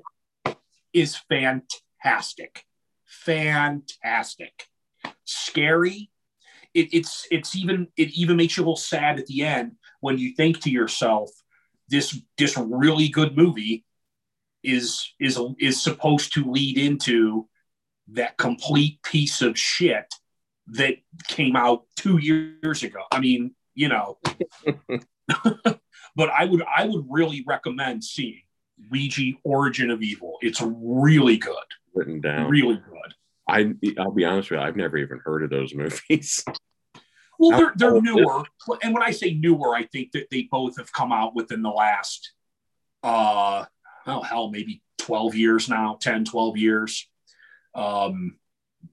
is fantastic. Fantastic. Scary. It, it's it's even it even makes you a little sad at the end when you think to yourself, this this really good movie is is is supposed to lead into that complete piece of shit that came out two years ago. I mean, you know, but I would I would really recommend seeing Ouija Origin of Evil. It's really good, Written down. really good. I I'll be honest with you, I've never even heard of those movies. Well, they're they're newer, and when I say newer, I think that they both have come out within the last, uh, oh hell, maybe twelve years now, 10, 12 years. Um,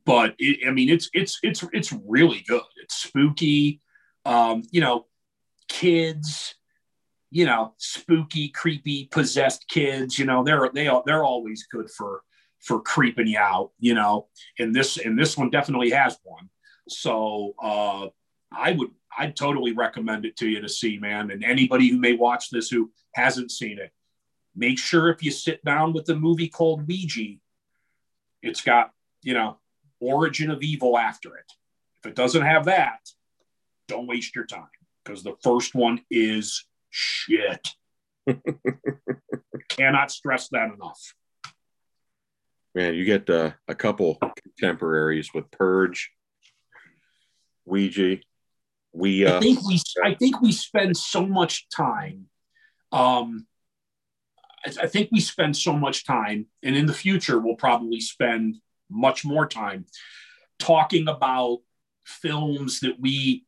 but it, I mean, it's it's it's it's really good. It's spooky. Um, you know, kids. You know, spooky, creepy, possessed kids. You know, they're they are they're always good for for creeping you out. You know, and this and this one definitely has one. So uh, I would I'd totally recommend it to you to see, man. And anybody who may watch this who hasn't seen it, make sure if you sit down with the movie called Ouija, it's got, you know, origin of evil after it. If it doesn't have that, don't waste your time because the first one is shit. Cannot stress that enough. Man, you get uh, a couple contemporaries with Purge, Ouija. We I uh, think we I think we spend so much time. Um, I, I think we spend so much time, and in the future we'll probably spend much more time talking about films that we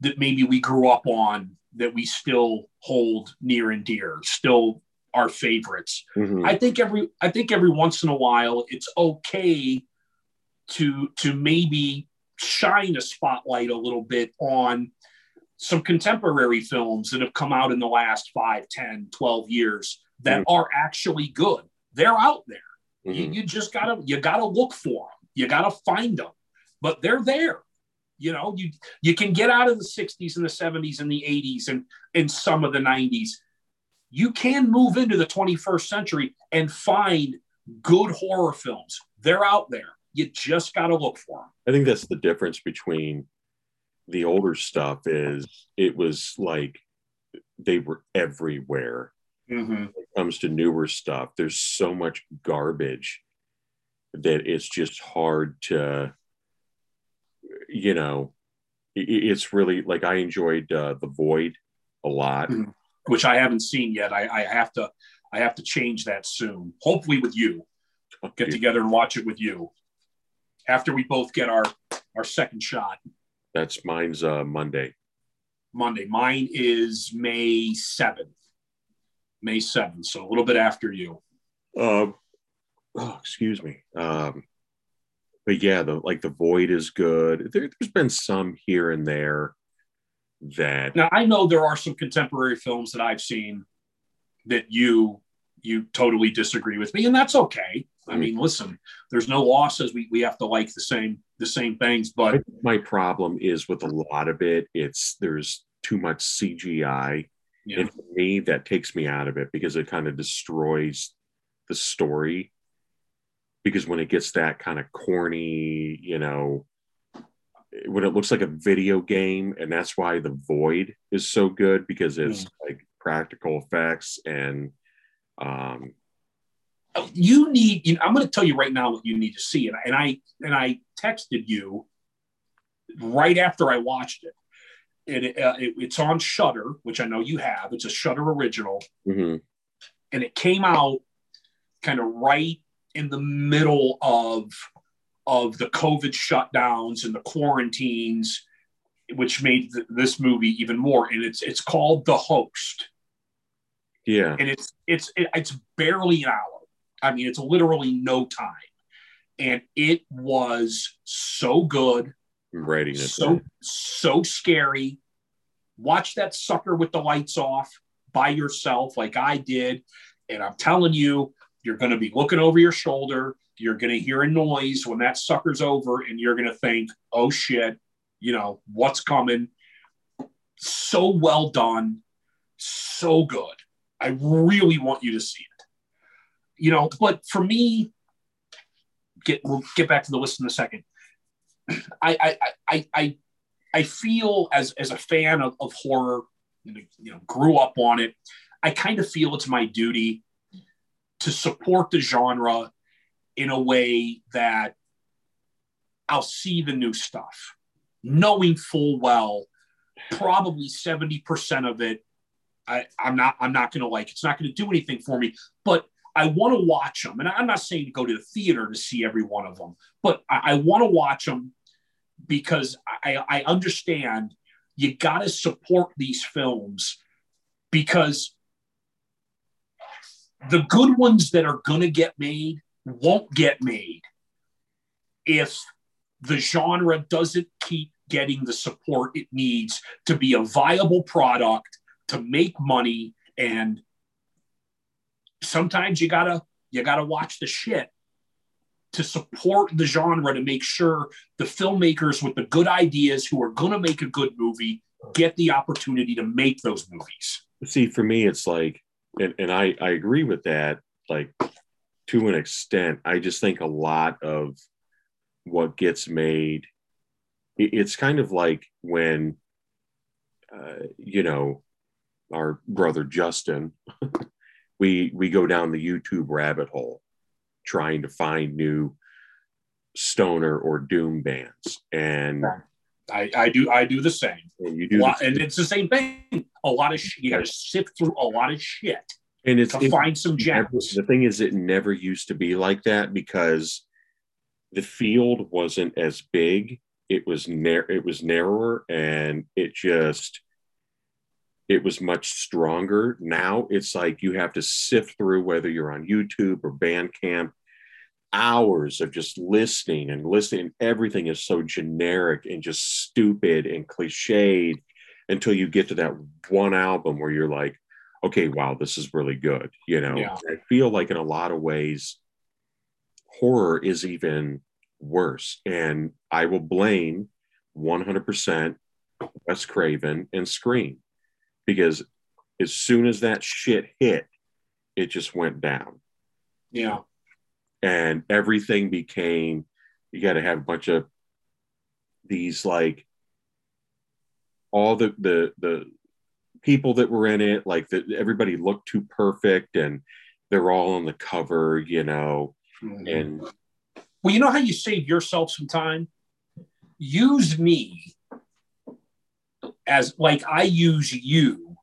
that maybe we grew up on that we still hold near and dear, still our favorites. mhm. I think every I think every once in a while it's okay to to maybe shine a spotlight a little bit on some contemporary films that have come out in the last 5, 10, 12 years that are actually good. They're out there. You, Mhm. you just gotta you gotta look for them. You gotta find them, but they're there. You know, you you can get out of the 60s and the 70s and the 80s and and some of the 90s. You can move into the 21st century and find good horror films. They're out there. You just gotta look for them. I think that's the difference between the older stuff is it was like they were everywhere. When it comes to newer stuff, there's so much garbage that it's just hard to, you know, it's really like I enjoyed uh, The Void a lot. Mhm. Which I haven't seen yet. I, I have to I have to change that soon. Hopefully with you. Get together and watch it with you. After we both get our our second shot. That's mine's uh, Monday. Monday. Mine is May 7th. May 7th, so a little bit after you. Um, oh, excuse me. Um, but yeah, the like the Void is good. There, there's been some here and there that Now I know there are some contemporary films that I've seen that you you totally disagree with me, and that's okay. I Mm. mean, listen, there's no law says we, we have to like the same the same things, but my problem is with a lot of it. It's there's too much CGI, yeah, and for me, that takes me out of it because it kind of destroys the story. Because when it gets that kind of corny, you know, when it looks like a video game, and that's why the Void is so good because it's like practical effects and um, you need. You know, I'm going to tell you right now what you need to see, and, and I and I texted you right after I watched it. And it, uh, it, it's on Shudder, which I know you have. It's a Shudder original. mhm. and it came out kind of right in the middle of of the COVID shutdowns and the quarantines, which made th- this movie even more. And it's it's called The Host, yeah, and it's it's it, it's barely an hour. I mean, it's literally no time, and it was so good I'm writing it. so down. so scary. Watch that sucker with the lights off by yourself, like I did, and I'm telling you, you're going to be looking over your shoulder. You're going to hear a noise when that sucker's over, and you're going to think, "Oh shit!" You know what's coming. So well done, so good. I really want you to see it. You know, but for me, get we'll get back to the list in a second. I I I I I feel as as a fan of, of horror, you know, grew up on it. I kind of feel it's my duty to support the genre in a way that I'll see the new stuff, knowing full well probably 70% of it I, I'm not I'm not gonna like it's not gonna do anything for me, but I want to watch them. And I'm not saying to go to the theater to see every one of them, but I, I want to watch them because I, I understand you got to support these films because the good ones that are going to get made won't get made if the genre doesn't keep getting the support it needs to be a viable product to make money and sometimes you gotta you gotta watch the shit to support the genre to make sure the filmmakers with the good ideas who are to make a good movie get the opportunity to make those movies. See, for me, it's like, and, and I, I agree with that, like to an extent. I just think a lot of what gets made, it- it's kind of like when, uh, you know, our brother Justin, we we go down the YouTube rabbit hole trying to find new stoner or doom bands, and, I, I do I do the same. and you do, lot, and it's the same thing. A lot of sh- you got to sift through a lot of shit and it's to it- find some gems. the thing is, it never used to be like that because the field wasn't as big. It was nar- It was narrower, and it just it was much stronger. Now it's like you have to sift through whether you're on YouTube or Bandcamp, hours of just listening and listening. Everything is so generic and just stupid and cliched until you get to that one album where you're like, okay, wow, this is really good. You know, Yeah. I feel like in a lot of ways, horror is even worse. And I will blame 100% Wes Craven and Scream because as soon as that shit hit, it just went down. Yeah, and everything became you got to have a bunch of these like all the the the people that were in it like that everybody looked too perfect and they're all on the cover you know? Mm-hmm. And Well, you know how you save yourself some time? Use me as like I use you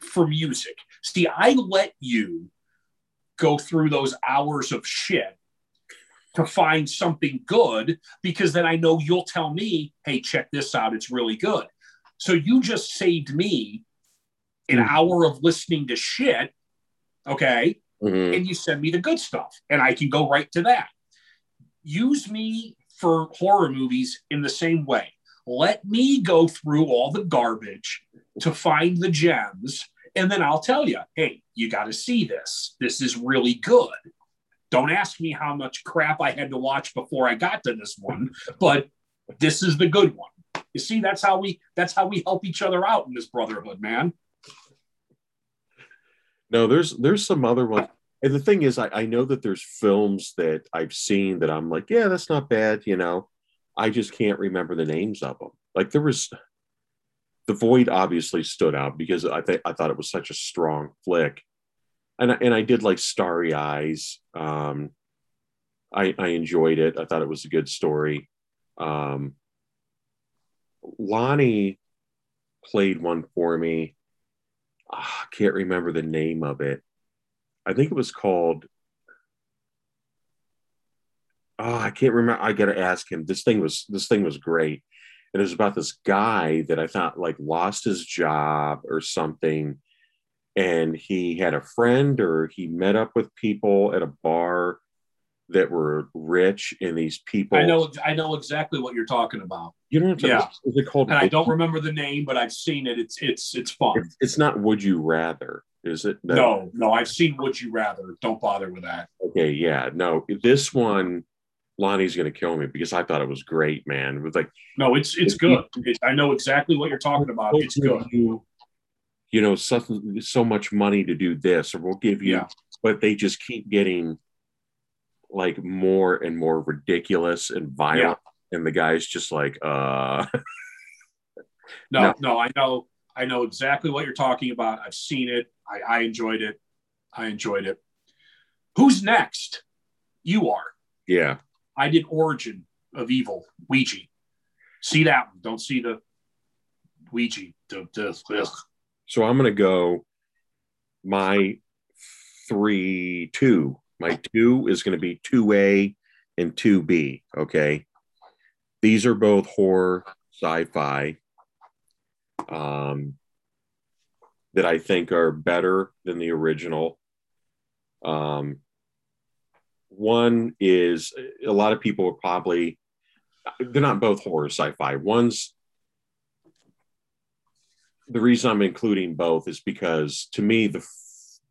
for music. See, I let you go through those hours of shit to find something good because then I know you'll tell me, hey, check this out. It's really good. So you just saved me an Mhm. hour of listening to shit Okay. Mhm. and you send me the good stuff and I can go right to that. Use me for horror movies in the same way. Let me go through all the garbage to find the gems and then I'll tell you, hey, you got to see this. This is really good. Don't ask me how much crap I had to watch before I got to this one, but this is the good one. You see, that's how we that's how we help each other out in this brotherhood, man. No, there's there's some other ones. And the thing is, I, I know that there's films that I've seen that I'm like, yeah, that's not bad, you know. I just can't remember the names of them. Like there was The Void obviously stood out because I think I thought it was such a strong flick. And I, and I did like Starry Eyes. Um I I enjoyed it. I thought it was a good story. Um Lonnie played one for me. Ah, I can't remember the name of it. I think it was called. Oh, I can't remember. I gotta ask him. This thing was this thing was great, and it was about this guy that I thought like lost his job or something, and he had a friend or he met up with people at a bar that were rich, and these people. I know I know exactly what you're talking about. You know what I'm Yeah. about? Is it called? And I don't remember the name, but I've seen it. It's it's it's fun. It's, it's not. Would you rather? Is it? No, no, I've seen Would You Rather. Don't bother with that. Okay, yeah, no, this one, Lonnie's gonna kill me because I thought it was great, man. It was like No, it's it's good. I know exactly what you're talking about. It's good. You, you know, so, so much money to do this, or we'll give you, Yeah. but they just keep getting like more and more ridiculous and violent, and the guy's just like, uh, No, No. no, I know I know exactly what you're talking about. I've seen it. I, I enjoyed it. I enjoyed it. Who's next? You are. yeah, I did Origin of Evil, Ouija. See that one. Don't see the Ouija. So I'm gonna go. My three two. My two is gonna be two A and two B. Okay, these are both horror sci-fi. Um, that I think are better than the original. Um, one is a lot of people would probably they're not both horror sci-fi. One's the reason I'm including both is because to me the f-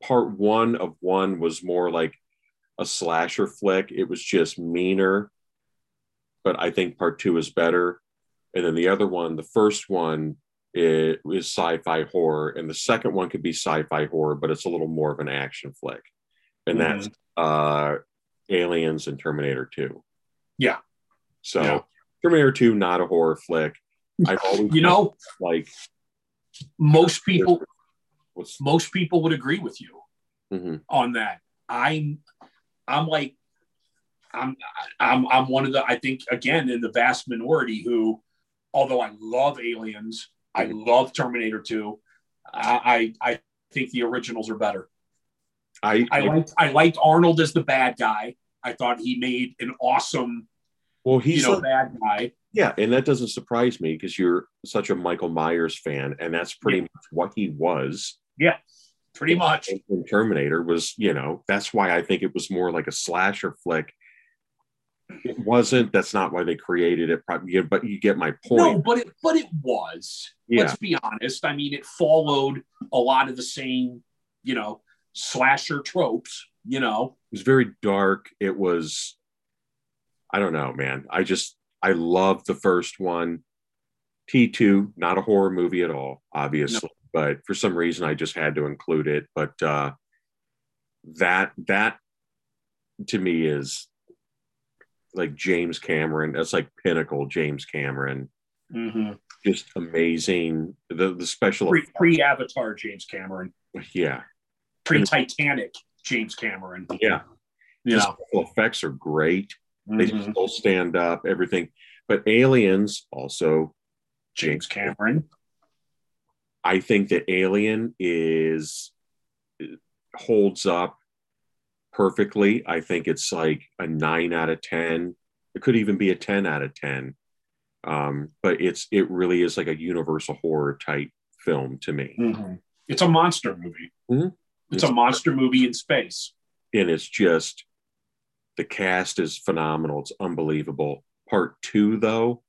part one of one was more like a slasher flick. It was just meaner, but I think part two is better. And then the other one, the first one, it is sci-fi horror, and the second one could be sci-fi horror, but it's a little more of an action flick, and that's uh, Aliens and Terminator Two. Yeah. So Yeah. Terminator Two, not a horror flick. I've always You know, like most people what's most people would agree with you mhm. on that. I'm I'm like I'm I'm I'm one of the I think again in the vast minority who, although I love Aliens, I love Terminator 2, I I, I think the originals are better. I, I liked I liked Arnold as the bad guy. I thought he made an awesome, well, you he's know, a- bad guy. yeah, and that doesn't surprise me because you're such a Michael Myers fan, and that's pretty Yeah. much what he was. Yeah, pretty much. in- in Terminator was, you know, that's why I think it was more like a slasher flick. It wasn't. That's not why they created it. Probably, but you get my point. No, but it but it was. Yeah. Let's be honest. I mean, it followed a lot of the same, you know, slasher tropes. You know, It was very dark. It was, I don't know, man. I just, I love the first one. T2, not a horror movie at all, obviously, but for some reason I just had to include it. But uh, that, that to me is like James Cameron. That's like pinnacle James Cameron. Just amazing. The, the special, pre pre Avatar James Cameron, yeah, pre Titanic James Cameron. yeah. You The know, special effects are great. They Mhm. still stand up, everything. But Aliens also, James Cameron. I think that Alien is holds up perfectly. I think it's like a nine out of ten. It could even be a ten out of ten. Um, but it's it really is like a universal horror type film to me. Mhm. It's a monster movie. It's a monster movie in space. and it's just the cast is phenomenal. It's unbelievable. Part two, though,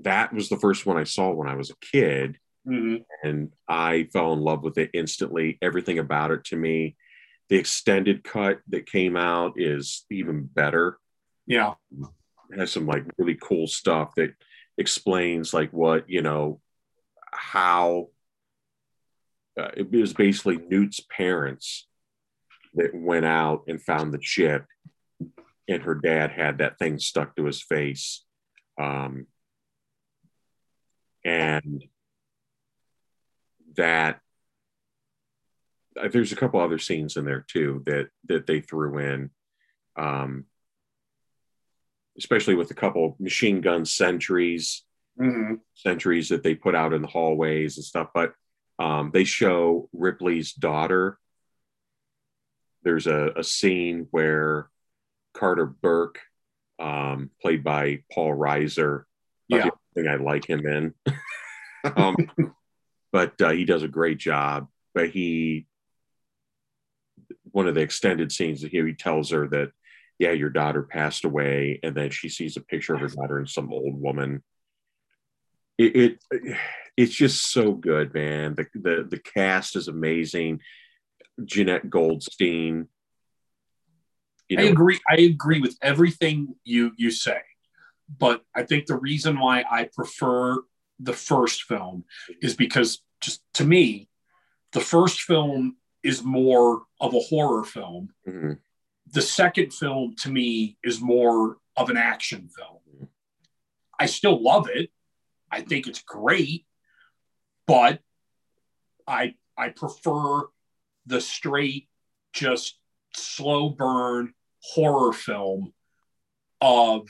that was the first one I saw when I was a kid, Mhm. and I fell in love with it instantly. Everything about it to me. The extended cut that came out is even better. Yeah. It has some like really cool stuff that explains like what you know how uh, it was basically Newt's parents that went out and found the chip, and her dad had that thing stuck to his face, um, and that uh, there's a couple other scenes in there too that that they threw in. Um, especially with a couple machine gun sentries Mhm. sentries that they put out in the hallways and stuff. But um, they show Ripley's daughter. There's a, a scene where Carter Burke, um, played by Paul Reiser, Yeah. I think I like him in. um, but uh, he does a great job. But he, one of the extended scenes that he, he tells her that, yeah, your daughter passed away, and then she sees a picture of her daughter and some old woman. It, it it's just so good, man. The, the the cast is amazing. Jenette Goldstein. You I agree. I agree with everything you you say, but I think the reason why I prefer the first film is because just to me, the first film is more of a horror film. mhm, The second film to me is more of an action film. I still love it. I think it's great, but I I prefer the straight, just slow burn horror film of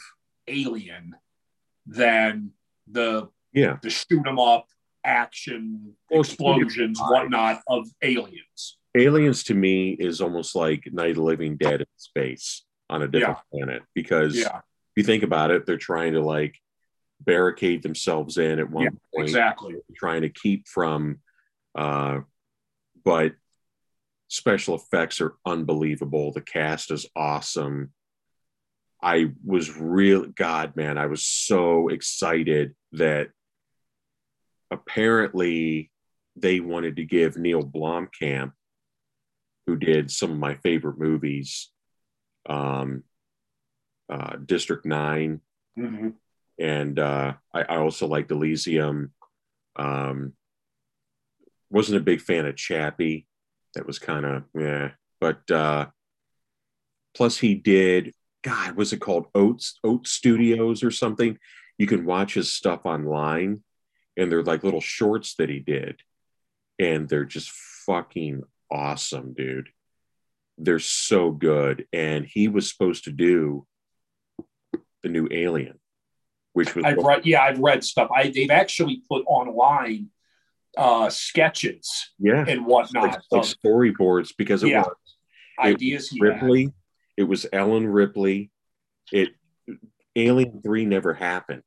Alien than the yeah. the shoot 'em up action explosions whatnot of Aliens. Aliens to me is almost like Night of the Living Dead in space on a different planet because Yeah, if you think about it, they're trying to like barricade themselves in at one Yeah, point, exactly. trying to keep from. Uh, but special effects are unbelievable. The cast is awesome. I was real, God, man, I was so excited that apparently they wanted to give Neil Blomkamp, who did some of my favorite movies, um, uh, District 9, Mhm. And uh, I, I also liked Elysium. Um, wasn't a big fan of Chappie. That was kind of yeah. But uh, plus he did. God, was it called Oats Oat Studios or something? You can watch his stuff online, and they're like little shorts that he did, and they're just fucking awesome, dude. They're so good, and he was supposed to do the new Alien, which was I've read. Yeah, I've read stuff. I they've actually put online uh, sketches yeah, and whatnot like of storyboards because it Yeah. was ideas he had. Ripley. It was Ellen Ripley. It Alien Three never happened.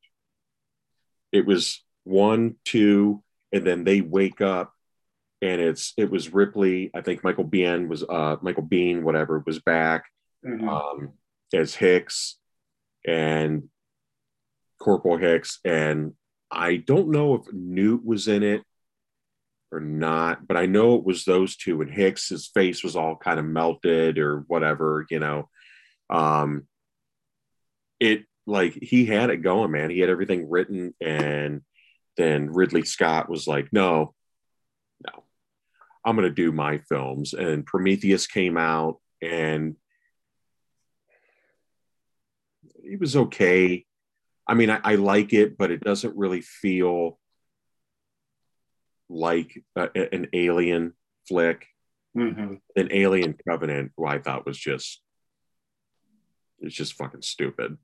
It was one, two, and then they wake up, and it's it was Ripley. I think Michael Biehn was uh Michael Biehn, whatever, was back Mhm. um, as Hicks and Corporal Hicks, and I don't know if Newt was in it or not, but I know it was those two. And Hicks, his face was all kind of melted or whatever, you know. Um, it like he had it going, man. He had everything written, and then Ridley Scott was like, "No, no, I'm going to do my films." And Prometheus came out, and it was okay. I mean, I, I like it, but it doesn't really feel like a, an alien flick. Mhm. An Alien Covenant, who I thought was just, it's just fucking stupid.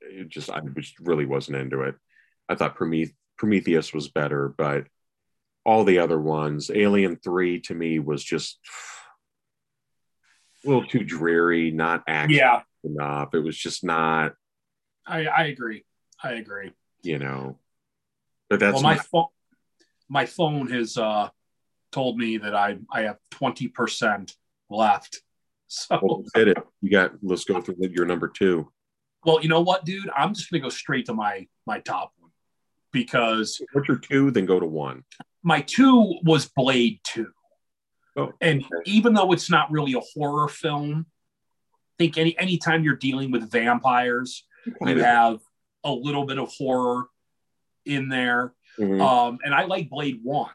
It just, I just really wasn't into it. I thought Prometh- Prometheus was better, but all the other ones, Alien 3 to me was just a little too dreary, not action Yeah, enough. It was just not, I, I agree. I agree. you know. But that's well, my phone, my phone has uh, told me that I I have twenty percent left. So Well, hit it. You got. Let's go through your number two. well, you know what, dude? I'm just gonna go straight to my my top one because What's your two? Then go to one. my two was Blade Two. Oh, And okay. even though it's not really a horror film, I think any anytime you're dealing with vampires, you have a little bit of horror in there. Mhm. Um, and I like Blade One,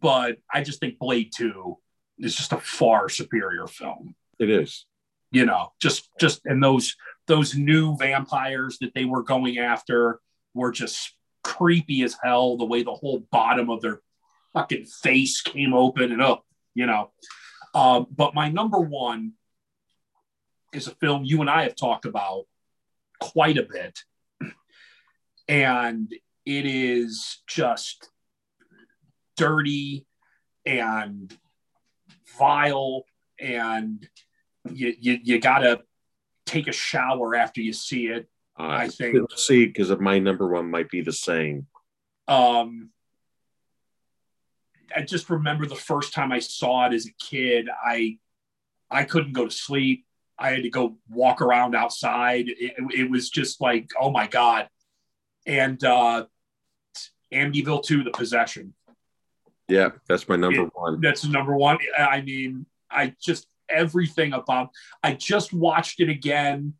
but I just think Blade Two is just a far superior film. It is. You know, just just and those those new vampires that they were going after were just creepy as hell. The way the whole bottom of their fucking face came open and up, you know. Um, but my number one is a film you and I have talked about quite a bit, and it is just dirty and vile and you you, you gotta take a shower after you see it Uh, I think- see because of my number one might be the same. um i just remember the first time i saw it as a kid i i couldn't go to sleep. I had to go walk around outside. It, it was just like oh my god and uh amityville 2 the possession Yeah, that's my number Yeah. one. that's number one. I mean, I just everything about. I just watched it again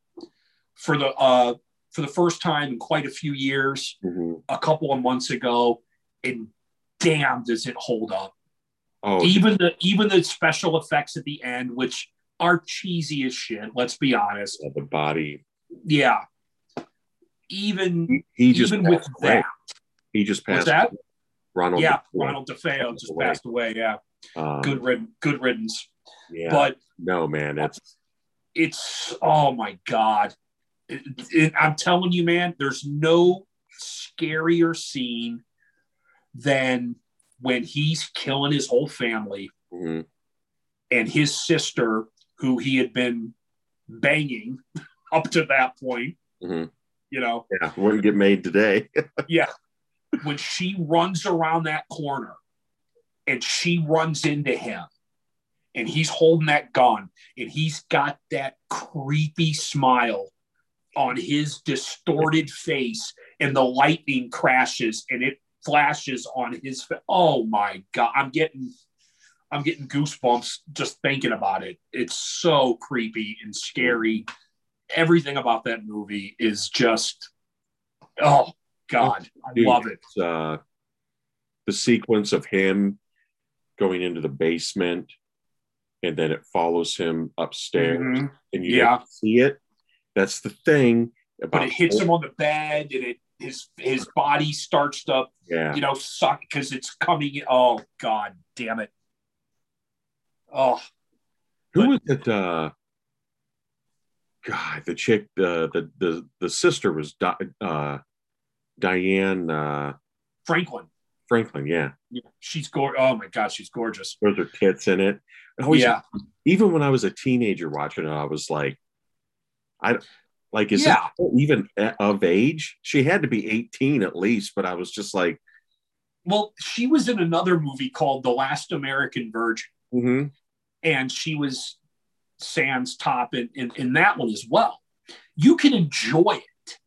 for the uh for the first time in quite a few years, Mhm. a couple of months ago, and damn, does it hold up? Oh, Even the even the special effects at the end, which are cheesy as shit. Let's be honest. yeah, the body. Yeah. Even He, he just even with passed away. that, He just what's passed. that? Ronald. yeah, DeFeo. Ronald DeFeo just away. passed away. Yeah, Um, good rid- good riddance. Yeah. But no, man, it's it's oh my god It- it- i'm telling you man there's no scarier scene than when he's killing his whole family mhm. and his sister who he had been banging up to that point Mhm. You know? Yeah, wouldn't get made today. yeah. When she runs around that corner and she runs into him and he's holding that gun and he's got that creepy smile on his distorted face and the lightning crashes and it flashes on his fa- oh my god i'm getting i'm getting goosebumps just thinking about it. It's so creepy and scary everything about that movie is just oh god i Dude, love it uh, the sequence of him going into the basement and then it follows him upstairs Mhm. and you Yeah. see it. That's the thing about but it hits him on the bed and it his his body starts to Yeah. you know suck because it's coming oh god damn it oh Who was it? Uh, God, the chick, the the the, the sister was Di- uh, Diane uh, franklin Franklin. Yeah, yeah, she's gorgeous oh my god she's gorgeous those are tits in it. Always- yeah even when I was a teenager watching it, I was like, I like, is Yeah. even of age? She had to be 18 at least, but I was just like, well she was in another movie called the last american virgin mhm. and she was sans top in, in, in that one as well. You can enjoy it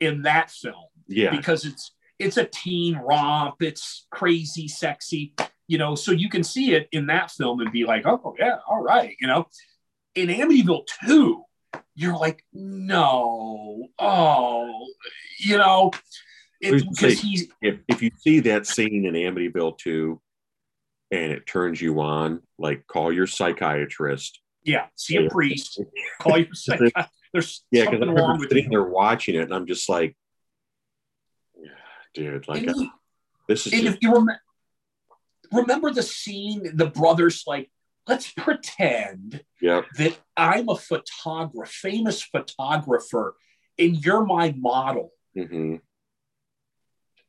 in that film yeah, because it's it's a teen romp it's crazy sexy you know so you can see it in that film and be like oh yeah all right you know. In amityville 2 you're like no oh you know. Because he's if if you see that scene in Amityville 2 and it turns you on, like call your psychiatrist. Yeah see a priest call your there's Yeah, because I something wrong remember with sitting you there watching it, and I'm just like, yeah, dude, like this is and just, if you rem- remember the scene the brothers like let's pretend yep, that I'm a photographer, famous photographer, and you're my model. hmm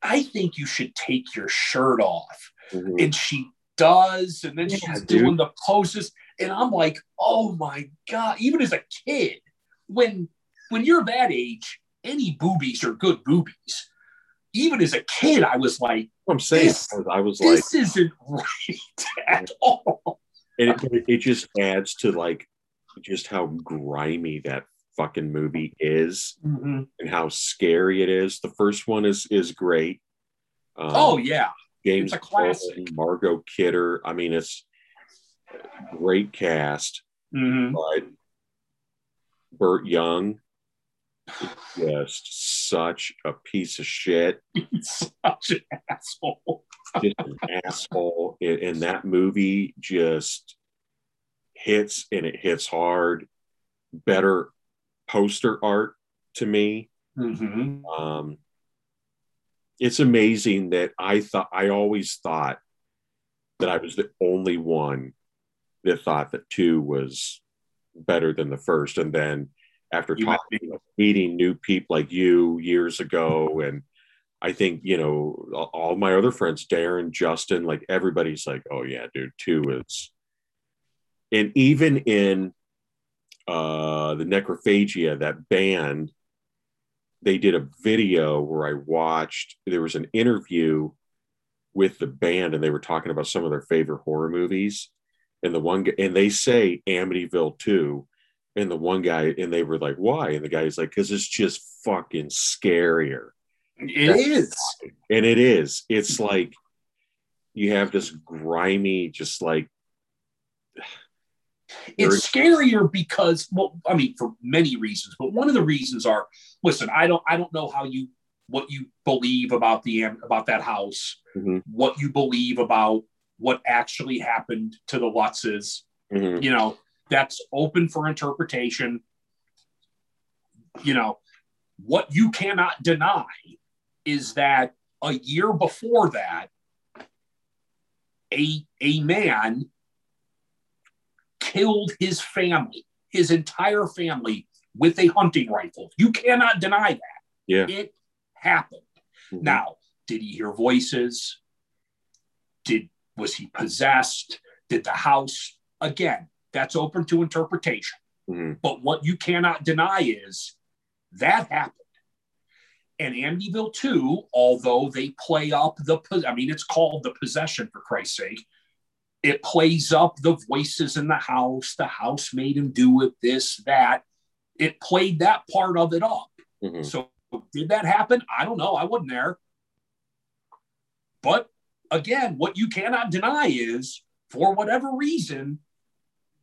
I think you should take your shirt off. hmm And she does, and then Yeah, she's dude. doing the poses. And I'm like, oh my God, even as a kid, when when you're that age, any boobies are good boobies. even as a kid, I was like, I'm saying This- I was like, this isn't right at all. and it, it just adds to like just how grimy that fucking movie is Mm-hmm. and how scary it is. The first one is is great. Um, Oh yeah, James it's a classic. Margot Kidder. I mean, it's great cast, Mhm. but Burt Young is just such a piece of shit, such an asshole. just an asshole. And, and that movie just hits and it hits hard. Better poster art to me. Mhm. Um, it's amazing that I thought I always thought that I was the only one that thought that two was better than the first, and then after talking, meeting new people like you years ago, and I think you know all- all my other friends, Darren, Justin, like everybody's like, "Oh yeah, dude, two is," and even in uh, the Necrophagia, that band they did a video where I watched. There was an interview with the band, and they were talking about some of their favorite horror movies. And the one, gu- and they say Amityville two, and the one guy, and they were like, "Why?" And the guy's like, "Cause it's just fucking scarier." It is. And it is. It's like you have this grimy, just like It's scarier because, well, I mean, for many reasons, but one of the reasons are, listen, I don't, I don't know how you, what you believe about the about that house, Mhm. what you believe about what actually happened to the Lutzes. mhm, You know, that's open for interpretation. You know, what you cannot deny is that a year before that, a a man killed his family, his entire family, with a hunting rifle. You cannot deny that. Yeah. It happened. mhm. Now, did he hear voices? Did was he possessed? Did the house again? That's open to interpretation. Mhm. But what you cannot deny is that happened. And Amityville 2, although they play up the, I mean, it's called the possession for Christ's sake. It plays up the voices in the house. The house made him do it, this, that. It played that part of it up. Mhm. So did that happen? I don't know. I wasn't there. But again, what you cannot deny is for whatever reason,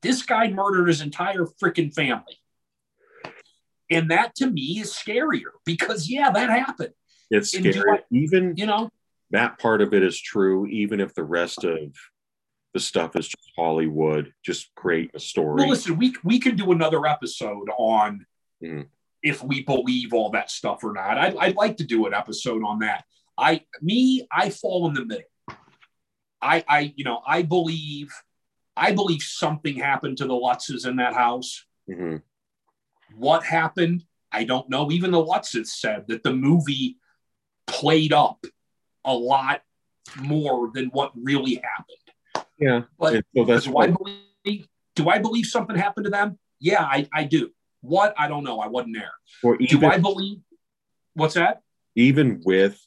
this guy murdered his entire freaking family. And that to me is scarier because, yeah, that happened. It's scary. I- Even You know, that part of it is true, even if the rest of the stuff is just Hollywood, just create a story. well, listen, we, we can do another episode on Mhm. if we believe all that stuff or not. I'd, I'd like to do an episode on that. I, me, I fall in the middle. I, I, you know, I believe, I believe something happened to the Lutzes in that house. Mhm. What happened? I don't know. Even the Lutzes said that the movie played up a lot more than what really happened. Yeah. But so that's do I why believe? Do I believe something happened to them? Yeah, I, I do. What? I don't know. I wasn't there. or Do I believe? What's that? even with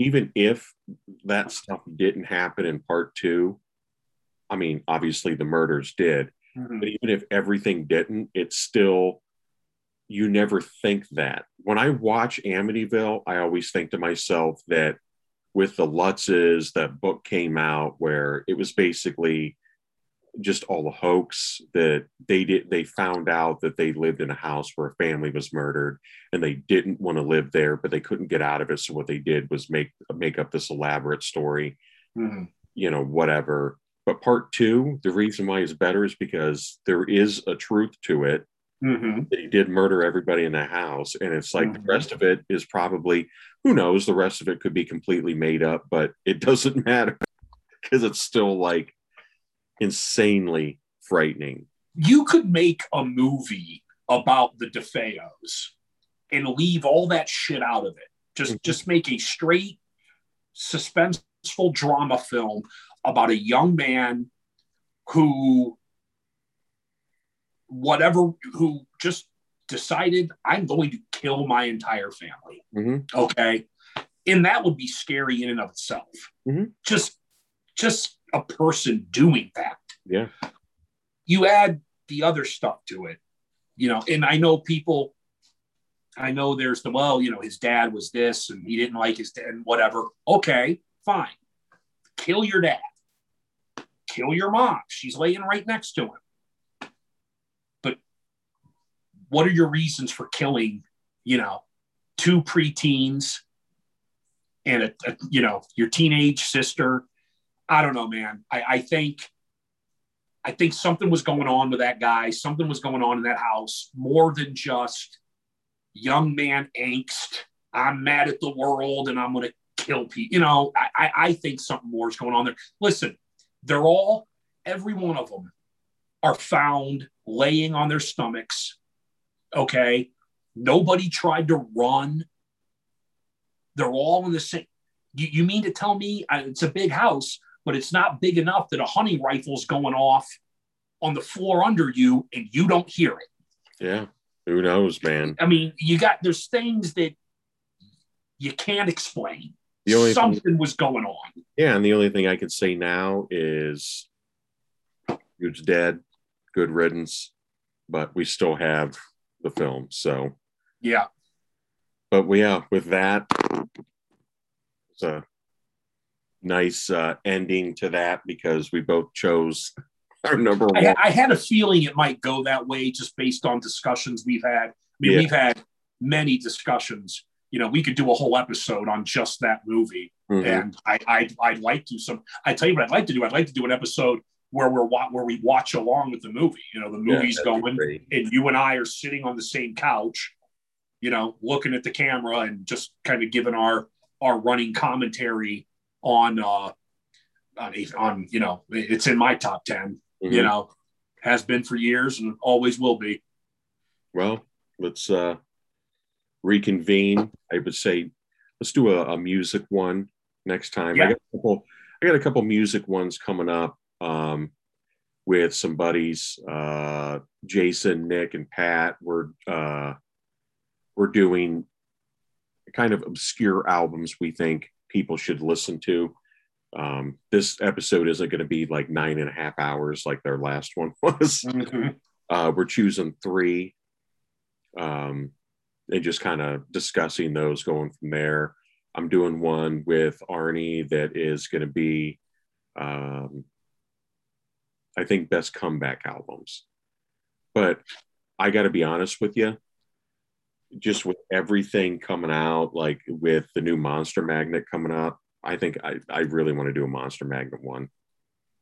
even if that stuff didn't happen in part two, I mean, obviously the murders did, mm-hmm. but even if everything didn't, it's still you never think that. When I watch Amityville, I always think to myself that with the Lutzes, that book came out where it was basically just all the hoax that they did they found out that they lived in a house where a family was murdered and they didn't want to live there but they couldn't get out of it so what they did was make make up this elaborate story Mhm. you know, whatever. But part two, the reason why it's better is because there is a truth to it Mhm. that he did murder everybody in the house. And it's like Mhm. the rest of it is probably, who knows, the rest of it could be completely made up, but it doesn't matter because it's still like insanely frightening. You could make a movie about the DeFeos and leave all that shit out of it. Just Mhm. just make a straight suspenseful drama film about a young man who whatever who just decided I'm going to kill my entire family. Mhm. Okay. And that would be scary in and of itself. Mhm. Just just a person doing that. Yeah. You add the other stuff to it, you know, and I know people, I know there's the well, you know, his dad was this and he didn't like his dad and whatever. Okay, fine. Kill your dad. Kill your mom. She's laying right next to him. But what are your reasons for killing, you know, two preteens and a, a you know, your teenage sister? I don't know, man. I, I think I think something was going on with that guy. Something was going on in that house more than just young man angst. I'm mad at the world and I'm going to kill people. You know, I, I, I think something more is going on there. Listen, they're all, every one of them are found laying on their stomachs. Okay. Nobody tried to run. They're all in the same. You, you mean to tell me uh, it's a big house, but it's not big enough that a hunting rifle's going off on the floor under you and you don't hear it. Yeah. Who knows, man? I mean, you got there's things that you can't explain. The only thing- Something was going on. Yeah, and the only thing I could say now is it's dead, good riddance, but we still have the film. So, Yeah. but we, yeah, with that, it's a nice uh, ending to that because we both chose our number one. I, I had a feeling it might go that way just based on discussions we've had. I mean, Yeah. we've had many discussions. You know, we could do a whole episode on just that movie. Mhm. and I, I'd, I'd like to some. I tell you what I'd like to do. I'd like to do an episode where we're where we watch along with the movie. You know, the movie's that'd going, and you and I are sitting on the same couch. You know, looking at the camera and just kind of giving our our running commentary on uh on, on you know it's in my top 10 you Mhm. know has been for years and always will be Well, let's uh, reconvene. I would say let's do a, a music one next time. Yeah. I got a couple. I got a couple music ones coming up um, with some buddies. Uh, Jason, Nick, and Pat. We're uh, we're doing kind of obscure albums we think people should listen to. Um, this episode isn't going to be like nine and a half hours like their last one was. Uh, we're choosing three um, and just kind of discussing those going from there. I'm doing one with Arnie that is going to be, um, I think, best comeback albums. But I got to be honest with you, just with everything coming out, like with the new Monster Magnet coming up, I think I, I really want to do a Monster Magnet one.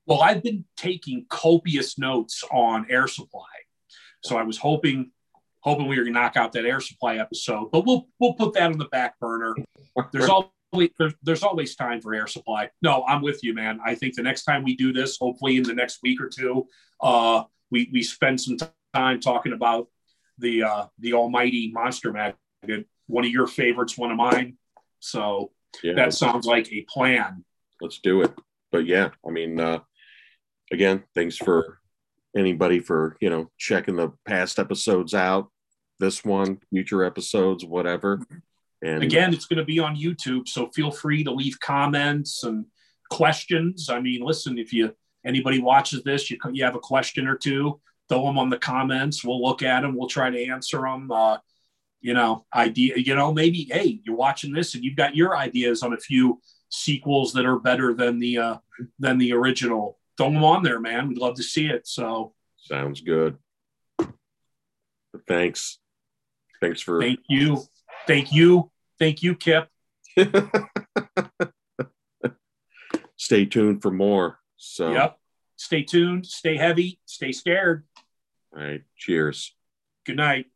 well i've been taking copious notes on air supply. So i was hoping hoping we were to knock out that air supply episode but we'll we'll put that on the back burner. There's always there's, there's always time for air supply. No i'm with you man. I think the next time we do this hopefully in the next week or two uh we we spend some time talking about the uh the almighty monster magnet one of your favorites one of mine so yeah, that sounds like a plan let's do it. But yeah, I mean, uh, again, thanks for anybody for you know checking the past episodes out. This one, future episodes, whatever. And again it's going to be on youtube so feel free to leave comments and questions i mean listen if you anybody watches this you, you have a question or two throw them on the comments. We'll look at them we'll try to answer them uh, you know idea you know maybe hey you're watching this and you've got your ideas on a few sequels that are better than the uh than the original. Throw them on there man. We'd love to see it. So sounds good. Thanks, thanks for thank you. Thank you. Thank you kip. Stay tuned for more. So, yep. Stay tuned. Stay heavy. Stay scared all right, cheers. good night